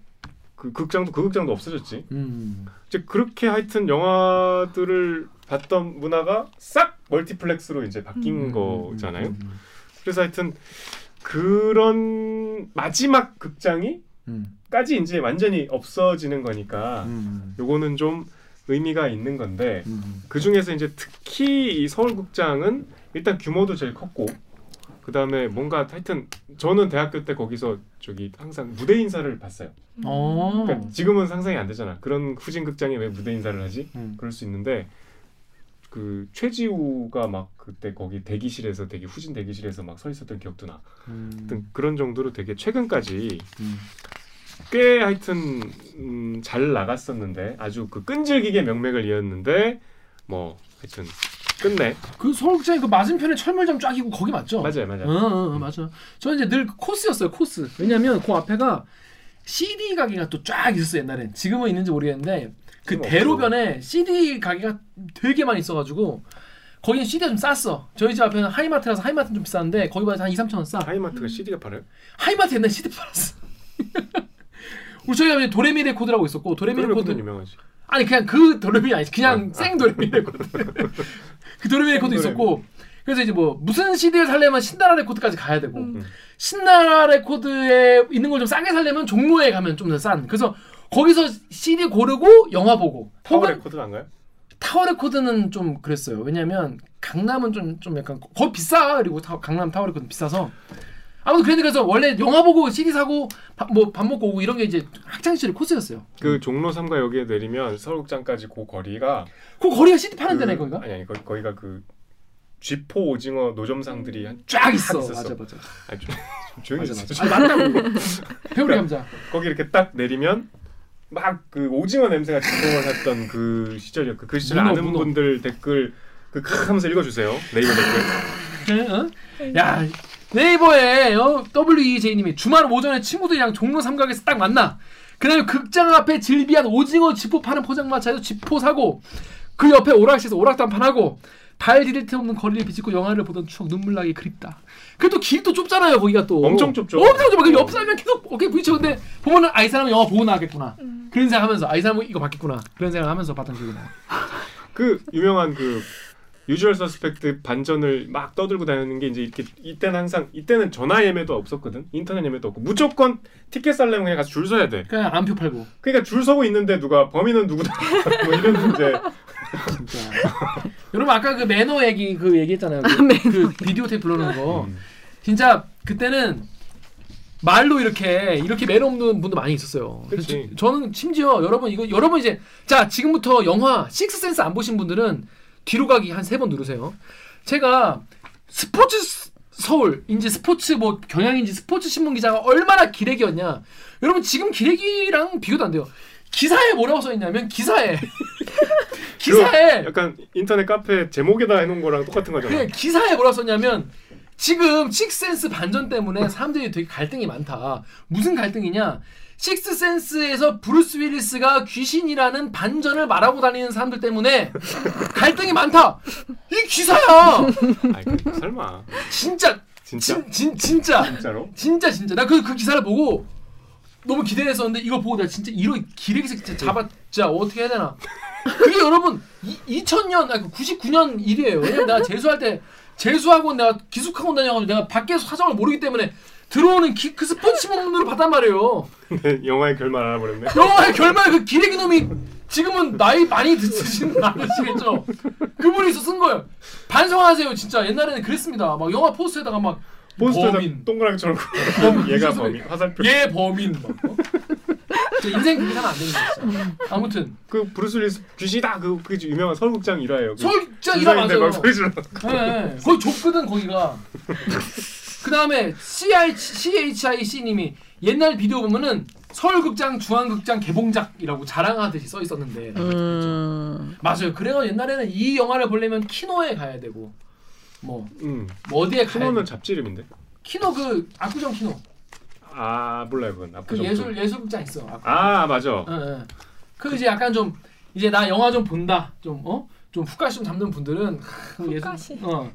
그 극장도 그 극장도 없어졌지. 음. 이제 그렇게 하여튼 영화들을 봤던 문화가 싹 멀티플렉스로 이제 바뀐 음. 거잖아요. 음. 그래서 하여튼 그런 마지막 극장이 음. 까지 이제 완전히 없어지는 거니까 음. 요거는 좀 의미가 있는 건데 음. 그 중에서 이제 특히 이 서울극장은 일단 규모도 제일 컸고 그 다음에 뭔가 하여튼 저는 대학교 때 거기서 저기 항상 무대 인사를 봤어요. 어. 그러니까 지금은 상상이 안 되잖아. 그런 후진 극장에 왜 무대 인사를 하지? 음. 그럴 수 있는데 그 최지우가 막 그때 거기 대기실에서 되게 후진 대기실에서 막 서 있었던 기억도 나. 음. 그런 정도로 되게 최근까지 음. 꽤 하여튼 음, 잘 나갔었는데 아주 그 끈질기게 명맥을 이었는데 뭐 하여튼 끝내 그 서울극장이 그 맞은편에 철물점 쫙 있고 거기 맞죠? 맞아요 맞아요. 어, 어, 어, 맞아. 저는 이제 늘 코스였어요, 코스. 왜냐면 그 앞에가 CD 가게가 또 쫙 있었어요, 옛날엔. 지금은 있는지 모르겠는데 그 대로변에 CD 가게가 되게 많이 있어가지고 거기는 CD가 좀 쌌어. 저희 집 앞에는 하이마트라서 하이마트는 좀 비싼데 거기보다 한 2, 3천 원 싸. 하이마트가 CD가 팔아요? 하이마트 옛날에 CD 팔았어. (laughs) 우리 저희 가면 도레미 레코드라고 있었고 도레미 레코드 유명하지. 아니 그냥 그 도레미 아니지 그냥 아, 생 도레미 레코드 (laughs) 그 도레미 레코드 생 있었고 그래서 이제 뭐 무슨 CD를 살려면 신나라 레코드까지 가야 되고 음. 신나라 레코드에 있는 걸 좀 싸게 살려면 종로에 가면 좀 더 싼 그래서 거기서 CD 고르고 영화 보고 타워 혹은 레코드는 안 가요? 타워 레코드는 좀 그랬어요 왜냐면 강남은 좀 좀 약간 거기 비싸 그리고 타, 강남 타워 레코드 비싸서 아무튼 그랬는데 그래서 원래 영화 보고 CD 사고 뭐 밥 먹고 오고 이런 게 이제 학창 시절 코스였어요 그 종로 3가 여기에 내리면 서울극장까지 그 거리가 그 거리가 CD 파는 그- 데네 거기가 아니 아니 거, 거기가 그 쥐포 오징어 노점상들이 한 쫙 있어. 있었어. 맞아 맞아. 아니 좀, 좀 조용히 맞아. 맞아. 아니 맞다고. (laughs) 배우리 감자. 거기 이렇게 딱 내리면 막 그 오징어 냄새가 진동을 했던 그 시절이었고 그 시절 문어, 아는 문어. 분들 댓글 그칵 하면서 읽어주세요 네이버 댓글 어? 야 네이버에 어, WEJ님이 주말 오전에 친구들이랑 종로 삼각에서 딱 만나. 그다음에 극장 앞에 질비한 오징어 지포 파는 포장마차에서 지포 사고 그 옆에 오락실에서 오락도 한판 하고 발 디딜 틈 없는 거리를 비집고 영화를 보던 추억 눈물 나게 그립다. 그래도 길도 좁잖아요 거기가 또. 엄청 좁죠. 엄청 좁아. 그 옆 사람이랑 계속 어깨 부딪혀 근데 보면은 아 이 사람은 영화 보고 나왔겠구나. 음. 그런 생각하면서 아 이 사람은 이거 봤겠구나. 그런 생각하면서 봤던 기억이 나. 그 유명한 그 유주얼 서스펙트 반전을 막 떠들고 다니는 게 이제 이렇게 이때는 항상 이때는 전화 예매도 없었거든 인터넷 예매도 없고 무조건 티켓 살려면 그냥 가서 줄 서야 돼 그냥 암표 팔고. 그러니까 줄 서고 있는데 누가 범인은 누구다 (laughs) 뭐 이런 문제 진짜. (laughs) 여러분 아까 그 매너 얘기 그 얘기했잖아요. 그, 그 비디오 테이프 불러놓은 거. 음. 진짜 그때는 말로 이렇게 이렇게 매너 없는 분도 많이 있었어요. 그래서 그치. 저- 저는 심지어 여러분 이거 여러분 이제 자 지금부터 영화 식스 센스 안 보신 분들은 뒤로 가기 한 세 번 누르세요. 제가 스포츠 스- 서울인지 스포츠 뭐 경향인지 스포츠 신문 기자가 얼마나 기레기였냐. 여러분 지금 기레기랑 비교도 안 돼요. 기사에 뭐라고 써 있냐면 기사에. (laughs) 기사에. 약간 인터넷 카페 제목에다 해놓은 거랑 똑같은 거잖아. 그냥 기사에 뭐라 썼냐면 지금 식스센스 반전 때문에 사람들이 되게 갈등이 많다. 무슨 갈등이냐? 식스센스에서 브루스 윌리스가 귀신이라는 반전을 말하고 다니는 사람들 때문에 갈등이 많다. 이 기사야. 아이 그, 설마. 진짜. 진짜? 진, 진 진짜. 진짜로? 진짜 진짜. 나 그 그 기사를 보고 너무 기대했었는데 이거 보고 내가 진짜 이런 기레기 새끼 진짜 잡아 진짜 어떻게 해야 되나 그게 여러분 이, 2000년 아니 99년 일이에요 왜냐면 내가 재수할 때 재수하고 내가 기숙학원 다녀가지고 내가 밖에서 사정을 모르기 때문에 들어오는 기, 그 스포츠 신문으로 받단 말이에요 네, 영화의 결말 알아버렸네 영화의 결말 그 기레기 놈이 지금은 나이 많이 드시는 (laughs) 아시겠죠? 그분이 쓴 거예요. 반성하세요, 진짜. 옛날에는 그랬습니다. 막 영화 포스터에다가 막 포스터에다 범인, 동그라미 쳐놓고 범인, (laughs) 얘가 범인 화살표 얘 범인 막. 어? 진짜 인생 그렇게 살면 안 되는 거죠. 진짜. 아무튼 그 브루스 윌리스 귀신이다 그, 그 유명한 서울극장 일화예요 그 이라 주사인데 맞아요. 막 소리 질러 네, 거의 좁거든 거기가. 그 다음에 CHIC님이 옛날 비디오 보면은 서울극장 중앙극장 개봉작이라고 자랑하듯이 써 있었는데 음. 맞아요. 그래서 옛날에는 이 영화를 보려면 키노에 가야 되고 뭐, 음. 뭐 어디에 가야 키노는 돼. 잡지 이름인데 키노 그 압구정 키노 아 몰라요 그건 그 압구정 예술 예술극장 있어. 압구정. 아 맞아 예, 예. 그 이제 약간 좀 이제 나 영화 좀 본다 좀 어? 좀 후카시 좀 잡는 분들은 그 예술 후카시. 어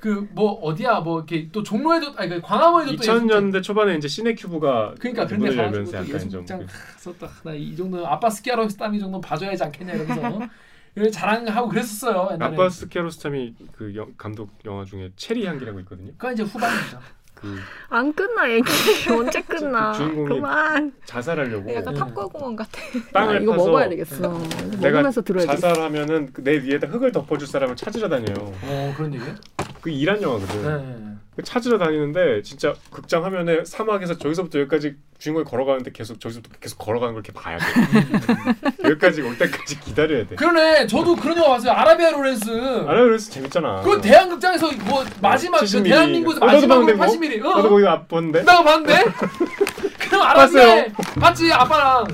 그 뭐 어디야 뭐 이렇게 또 종로에도 아니 그 광화문에도 또 예술극장 2000년대 초반에 이제 시네큐브가 그러니까 문을 가가지고 열면서 또 약간 좀 예술극장 그- 썼다 나 이 정도 압바스 키아로스타미 정도 봐줘야지 않겠냐 이러면서 어? (laughs) 자랑하고 그랬었어요 옛날에 아바스 키아로스탐이 그 영- 감독 영화 중에 체리 향기라고 있거든요. 그건 이제 후반입니다 그안 끝나 얘기 (laughs) 언제 끝나 그 주인공이 그만 자살하려고 약간 네. 탑골공원 같아. 땅을 아, 이거 파서 먹어야 되겠어 내가 먹으면서 들어야 되겠어 자살하면은 그내 위에다 흙을 덮어줄 사람을 찾으러 다녀요. 어 그런 얘기요? 그 이란 영화거든. 네. 그 찾으러 다니는데 진짜 극장 화면에 사막에서 저기서부터 여기까지 주인공이 걸어가는데 계속 저기서부터 계속 걸어가는 걸 이렇게 봐야 돼. (laughs) 여기까지 올 때까지 기다려야 돼. 그러네 저도 그런 영화 봤어요 아라비아 로렌스 아라 그래서 재밌잖아. 그 대한극장에서 뭐 마지막 그 70mm. 대한민국에서 어, 너도 마지막으로 봤는데, 80mm 나도 어? 거기 안 봤는데. 내가 봤는데 알았네. 봤지 아빠랑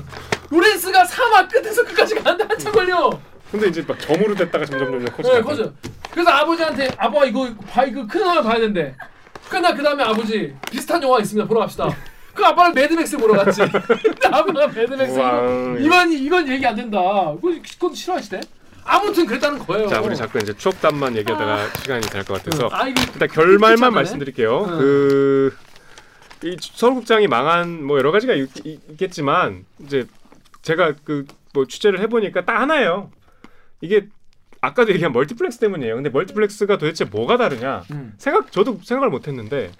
로렌스가 사막 끝에서 끝까지 가는데 한참 걸려. 근데 이제 막 점으로 됐다가 점점 점점 커져. 네, 커져. 그래서 아버지한테 아빠 이거 봐 이거 큰 영화 봐야 된대. 끝나 그 다음에 아버지 비슷한 영화 있습니다 보러 갑시다. 그 아빠는 매드맥스 보러 갔지. 근데 (laughs) 아빠가 매드맥스 이건 이건 얘기 안 된다. 그건 그건 싫어하시대. 아무튼 그랬다는 거예요. 자, 우리 자꾸 이제 추억담만 얘기하다가 시간이 될 것 같아서 아 일단 결말만. 말씀드릴게요. 응. 그. 이 서울극장이 망한 뭐 여러 가지가 있, 겠지만 이제 제가 그 뭐 취재를 해보니까 딱 하나예요. 이게 아까도 얘기한 멀티플렉스 때문이에요. 근데 멀티플렉스가 도대체 뭐가 다르냐? 음. 생각 저도 생각을 못 했는데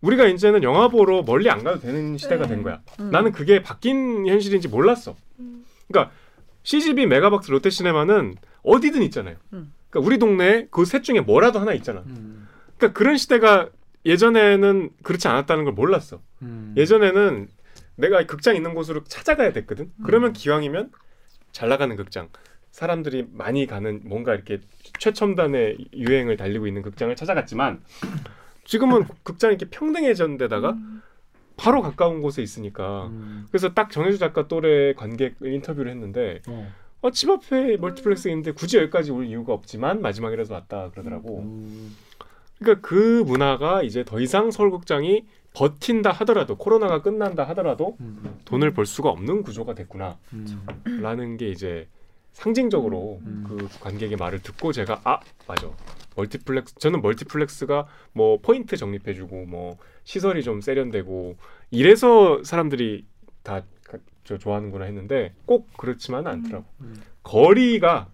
우리가 이제는 영화 보러 멀리 안 가도 되는 시대가 네. 된 거야. 음. 나는 그게 바뀐 현실인지 몰랐어. 음. 그러니까 CGV, 메가박스, 롯데시네마는 어디든 있잖아요. 음. 그러니까 우리 동네에 그 셋 중에 뭐라도 하나 있잖아. 음. 그러니까 그런 시대가 예전에는 그렇지 않았다는 걸 몰랐어. 음. 예전에는 내가 극장 있는 곳으로 찾아가야 됐거든. 음. 그러면 기왕이면 잘 나가는 극장, 사람들이 많이 가는 뭔가 이렇게 최첨단의 유행을 달리고 있는 극장을 찾아갔지만 지금은 극장이 이렇게 평등해진 데다가 바로 가까운 곳에 있으니까 음. 그래서 딱 정혜주 작가 또래 관객을 인터뷰를 했는데 어. 어, 집 앞에 멀티플렉스 있는데 굳이 여기까지 올 이유가 없지만 마지막이라도 왔다 그러더라고. 음. 그러니까 그 문화가 이제 더 이상 서울극장이 버틴다 하더라도 코로나가 끝난다 하더라도 음. 돈을 벌 수가 없는 구조가 됐구나라는 음. 게 이제 상징적으로 음. 그 관객의 말을 듣고 제가 아 맞아 멀티플렉스 저는 멀티플렉스가 뭐 포인트 적립해주고 뭐 시설이 좀 세련되고 이래서 사람들이 다 저 좋아하는구나 했는데 꼭 그렇지만은 않더라고 음. 거리가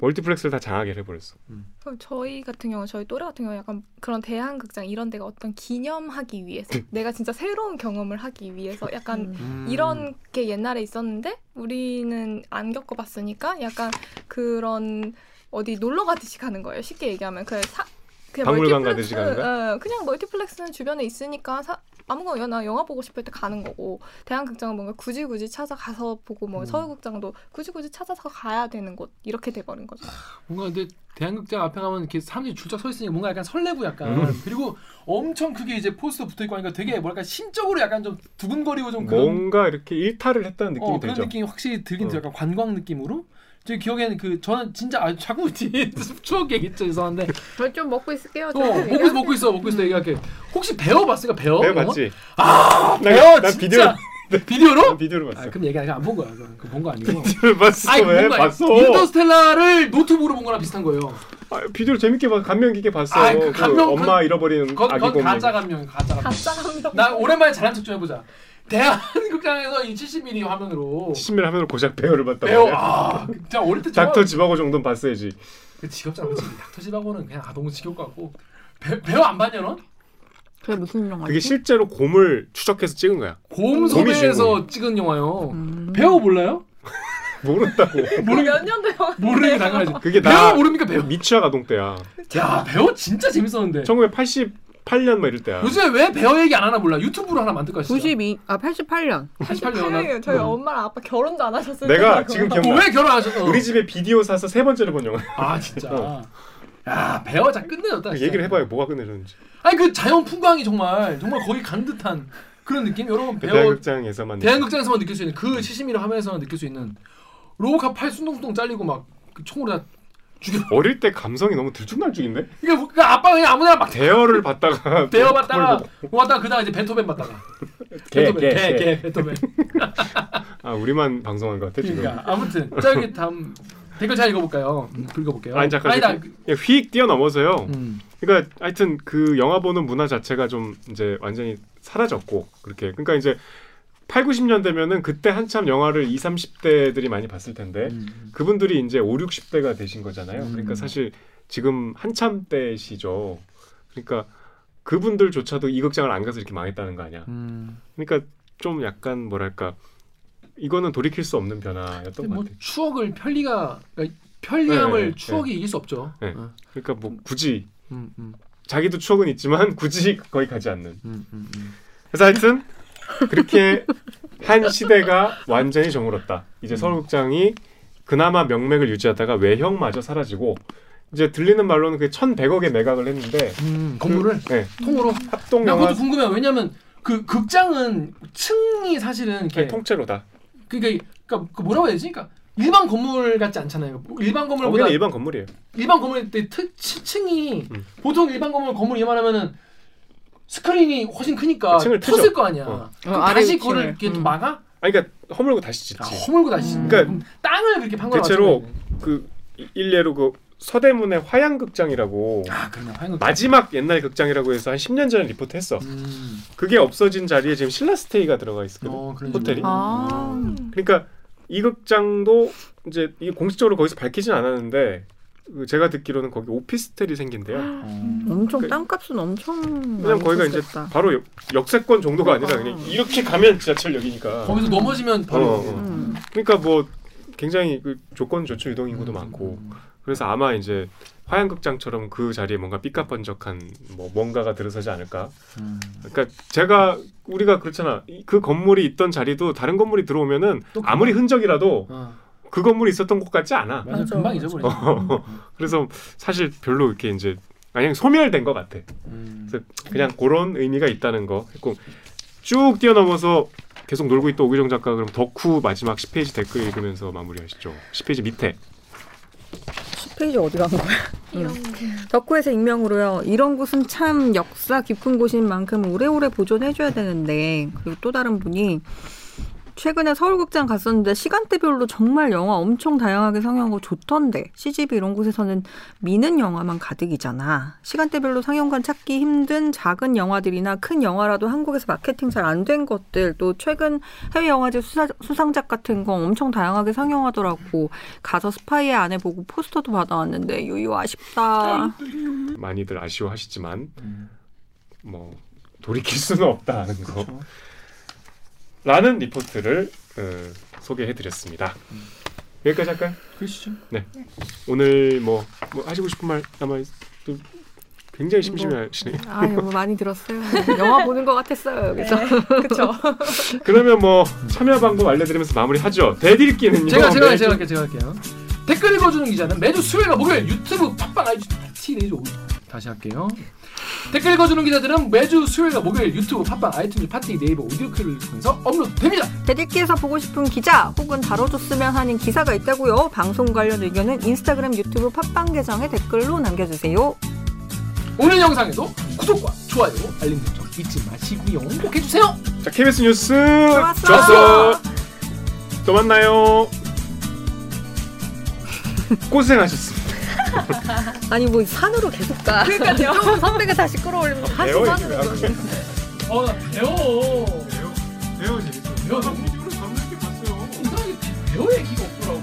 멀티플렉스를 다 장악을 해버렸어 그럼 저희 같은 경우 저희 또래 같은 경우 약간 그런 대한 극장 이런 데가 어떤 기념하기 위해서 내가 진짜 새로운 경험을 하기 위해서 약간 음. 이런 게 옛날에 있었는데 우리는 안 겪어봤으니까 약간 그런 어디 놀러 가듯이 가는 거예요. 쉽게 얘기하면 그 사, 그냥 박물관 멀티플렉스- 가듯이 가는 거야? 어, 그냥 멀티플렉스는 주변에 있으니까 사, 아무거나 영화 보고 싶을 때 가는 거고 대한극장은 뭔가 굳이 굳이 찾아가서 보고 뭐 음. 서울극장도 굳이 굳이 찾아서 가야 되는 곳 이렇게 돼버린 거죠. 뭔가 근데 대한극장 앞에 가면 이렇게 사람들이 줄 쫙 서 있으니까 뭔가 약간 설레고 약간 음. 그리고 엄청 크게 이제 포스터 붙어 있고 하니까 되게 뭐랄까 심적으로 약간 좀 두근거리고 좀 그런 뭔가 이렇게 일탈을 했다는 느낌이 어, 그런 들죠 느낌이 확실히 들긴 어. 들어요. 약간 관광 느낌으로. 제 기억에는 그 저는 진짜 아, 자꾸 (laughs) 추억 얘기했죠. 죄송한데. 저좀 먹고 있을게요. 어 먹고 있어 먹고 있어 먹고 있어. 얘기할게. 혹시 배워 봤으니까? 배워 내가 영화? 봤지. 아 난- 배워 난 진짜. 비디오- (laughs) 비디오로? 난 비디오를 봤어. 아, 그럼 얘기 안본 거야. 그 본 거 아니고. 비디오를 봤어. 아니 왜 봤어? 인터스텔라를 노트북으로 본 거랑 비슷한 거예요. 아, 비디오를 재밌게 봐 감명 깊게 봤어. 아이, 그그 감명- 엄마 잃어버리는 건, 아기 건곰 가짜. 감명 가짜 감명. 가짜 감명. 나 오랜만에 잘한 척 좀 해보자 대한극장에서 이 70mm 화면으로. 70mm 화면으로 고작 배우를 배워 말이야. 아 진짜 어릴 때 닥터 집하고 정도는 봤어야지. 그 직업자로 닥터 집하고는 그냥 아 너무 지겨울 것 같고. 배, 배우 안 봤냐 넌? 그게 무슨 영화지? 그게 실제로 곰을 추적해서 찍은 거야. 곰 섭외해서 찍은 영화요. 음. 배우 몰라요? (laughs) 모른다고. (laughs) 몇 년도 영화 모르는 게 당연하지. 그게 배우 나 모릅니까 배우? 미취학 아동 때야. 야 배우 진짜 재밌었는데 1988년 막 이럴 때야 요즘에 왜 배우 얘기 안 하나 몰라 유튜브로 하나 만들까 진짜 92, 아 88년. 88년 나 88년이에요. 저희 어. 엄마랑 아빠 결혼도 안 하셨을 내가 때라고요. 지금 어, 기억나 왜 결혼 안 하셨어? 우리 집에 비디오 사서 세 번째로 본 영화 아 진짜 어. 야 배우 자 끝내줬다 진짜. 얘기를 해봐요 뭐가 끝내줬는지 아니 그 자연 풍광이 정말 정말 거기 간 듯한 그런 느낌 여러분 배우 대한극장에서만 대한극장에서만 느낄 수 있는 그 70mm 화면에서만 느낄 수 있는 로봇카 팔 순둥순둥 잘리고 막그 총으로 다 죽여 어릴 때 감성이 너무 들쭉날쭉인데 이게 뭐- 그 아빠 그냥 아무나 막 대어를 봤다가 배워 봤다가 뭘 왔다가 그다음 이제 베토벤 봤다가 개, 베토벤 개, 개, 개. 개, 베토벤 아 우리만 방송한 것 같아 지금 그러니까 아무튼 저기 다음 댓글 잘 읽어볼까요? 음, 읽어볼게요. 아니 잠깐 아니다. 휙 뛰어넘어서요 음. 그러니까 하여튼 그 영화 보는 문화 자체가 좀 이제 완전히 사라졌고 그렇게 그러니까 이제 8, 90년 되면은 그때 한참 영화를 20, 30대들이 많이 봤을 텐데 음. 그분들이 이제 5, 60대가 되신 거잖아요. 음. 그러니까 사실 지금 한참 때시죠. 그러니까 그분들조차도 이 극장을 안 가서 이렇게 망했다는 거 아니야. 음. 그러니까 좀 약간 뭐랄까 이거는 돌이킬 수 없는 변화였던 근데 것뭐 같아. 추억을 편리가 그러니까 편리함을 네, 네, 추억이 이길 수 없죠. 네. 어. 그러니까 뭐 굳이 음, 음, 자기도 추억은 있지만 (laughs) 굳이 거기 가지 않는. 음. 그래서 하여튼 그렇게 한 시대가 완전히 저물었다. 이제 음. 서울극장이 그나마 명맥을 유지하다가 외형마저 사라지고 이제 들리는 말로는 그 1,100억에 매각을 했는데 음, 건물을 그, 네, 통으로. 합동 나 영화 그것도 궁금해요. 왜냐면 그 극장은 층이 사실은 이렇게 아니, 통째로다. 그러니까 그 뭐라고 해야 되지? 그러니까 일반 건물 같지 않잖아요. 일반 건물보다 일반 건물이에요. 일반 건물 때 트, 치, 층이 음. 보통 일반 건물 건물 이만하면은 스크린이 훨씬 크니까 층을 트죠. 텄을 거 아니야. 어. 그럼 어, 아래 다시. 그거를 이렇게 음. 막아? 아니 그러니까 허물고 다시 짓지. 아, 허물고 다시. 음. 그러니까 그럼 땅을 그렇게 판 거라. 대체로 그 일례로 그 서대문의 화양극장이라고 아 그러네. 화양극. 마지막 옛날 극장이라고 해서 한 10년 전에 리포트 했어. 음. 그게 없어진 자리에 지금 신라스테이가 들어가 있거든. 어, 호텔이. 식으로. 아. 그러니까 이 극장도 이제 이게 공식적으로 거기서 밝히진 않았는데 그 제가 듣기로는 거기 오피스텔이 생긴대요. 어. 엄청 그- 땅값은 엄청 왜냐면 거기가 이제. 바로 역, 역세권 정도가 아니라 그러니까. 그냥 이렇게 가면 지하철역이니까. 거기서 넘어지면 바로. 어, 어. 음. 그러니까 뭐 굉장히 그 조건 좋죠 유동 인구도 음. 많고 그래서 아마 이제 화양극장처럼 그 자리에 뭔가 삐까번쩍한 뭐 뭔가가 들어서지 않을까. 음. 그러니까 제가 우리가 그렇잖아. 이- 그 건물이 있던 자리도 다른 건물이 들어오면은 또 아무리 흔적이라도 어. 그 건물이 있었던 것 같지 않아. 맞아, 맞아, 금방 맞아. 잊어버려. 그래서 사실 별로 이렇게 이제 그냥 소멸된 것 같아. 음. 그래서 그냥 그런 의미가 있다는 거 했고 쭉 뛰어넘어서 계속 놀고 있던 오기정 작가 그럼 덕후 마지막 10페이지 댓글 읽으면서 마무리하시죠. 10페이지 밑에 10페이지 어디 간 거야? 덕후에서 익명으로요. 이런 곳은 참 역사 깊은 곳인 만큼 오래오래 보존해줘야 되는데 그리고 또 다른 분이 최근에 서울극장 갔었는데 시간대별로 정말 영화 엄청 다양하게 상영하고 좋던데 CGV 이런 곳에서는 미는 영화만 가득이잖아. 시간대별로 상영관 찾기 힘든 작은 영화들이나 큰 영화라도 한국에서 마케팅 잘 안 된 것들 또 최근 해외 영화제 수사, 수상작 같은 거 엄청 다양하게 상영하더라고. 가서 스파이의 아내 보고 포스터도 받아왔는데 유유 아쉽다. 많이들 아쉬워하시지만 음. 뭐 돌이킬 수는 없다는 거. 그렇죠. 라는 리포트를 어, 소개해드렸습니다. 여기까지 할까요? 그러시죠. 오늘 뭐, 뭐 하시고 싶은 말 남아 있... 굉장히 심심해하시네요. 아유 뭐 많이 들었어요. 영화 보는 것 같았어요. 그쵸. (laughs) 그러면 뭐 참여 방법 알려드리면서 마무리하죠. 대들기는요. 제가 제가 매주- 제가 할게요. 제가 할게요. 댓글 읽어주는 기자는 매주 수요일과 목요일 유튜브 팟빵 아이튠 팟티 내죠. 다시 할게요. 댓글 읽어주는 기자들은 매주 수요일과 목요일 유튜브 팟빵 아이튠즈 팟티 네이버 오디오 클립을 통해서 업로드됩니다. 대들기에서 보고 싶은 기자 혹은 다뤄줬으면 하는 기사가 있다고요. 방송 관련 의견은 인스타그램, 유튜브 팟빵 계정에 댓글로 남겨주세요. 오늘 영상에도 구독과 좋아요, 알림 설정 잊지 마시고요. 꼭 해주세요. 자 KBS 뉴스 좋았어. 좋았어. 또 만나요. (laughs) 고생하셨습니다. (laughs) 아니 뭐 산으로 계속 가. 그러니까요. (laughs) 선배가 다시 끌어올리면 다시 산으로. 어나 배워. 배워 배워 재밌어. 배워 나 공중으로 잡는 게 봤어요. 이상하게 배워 얘기가 없더라고.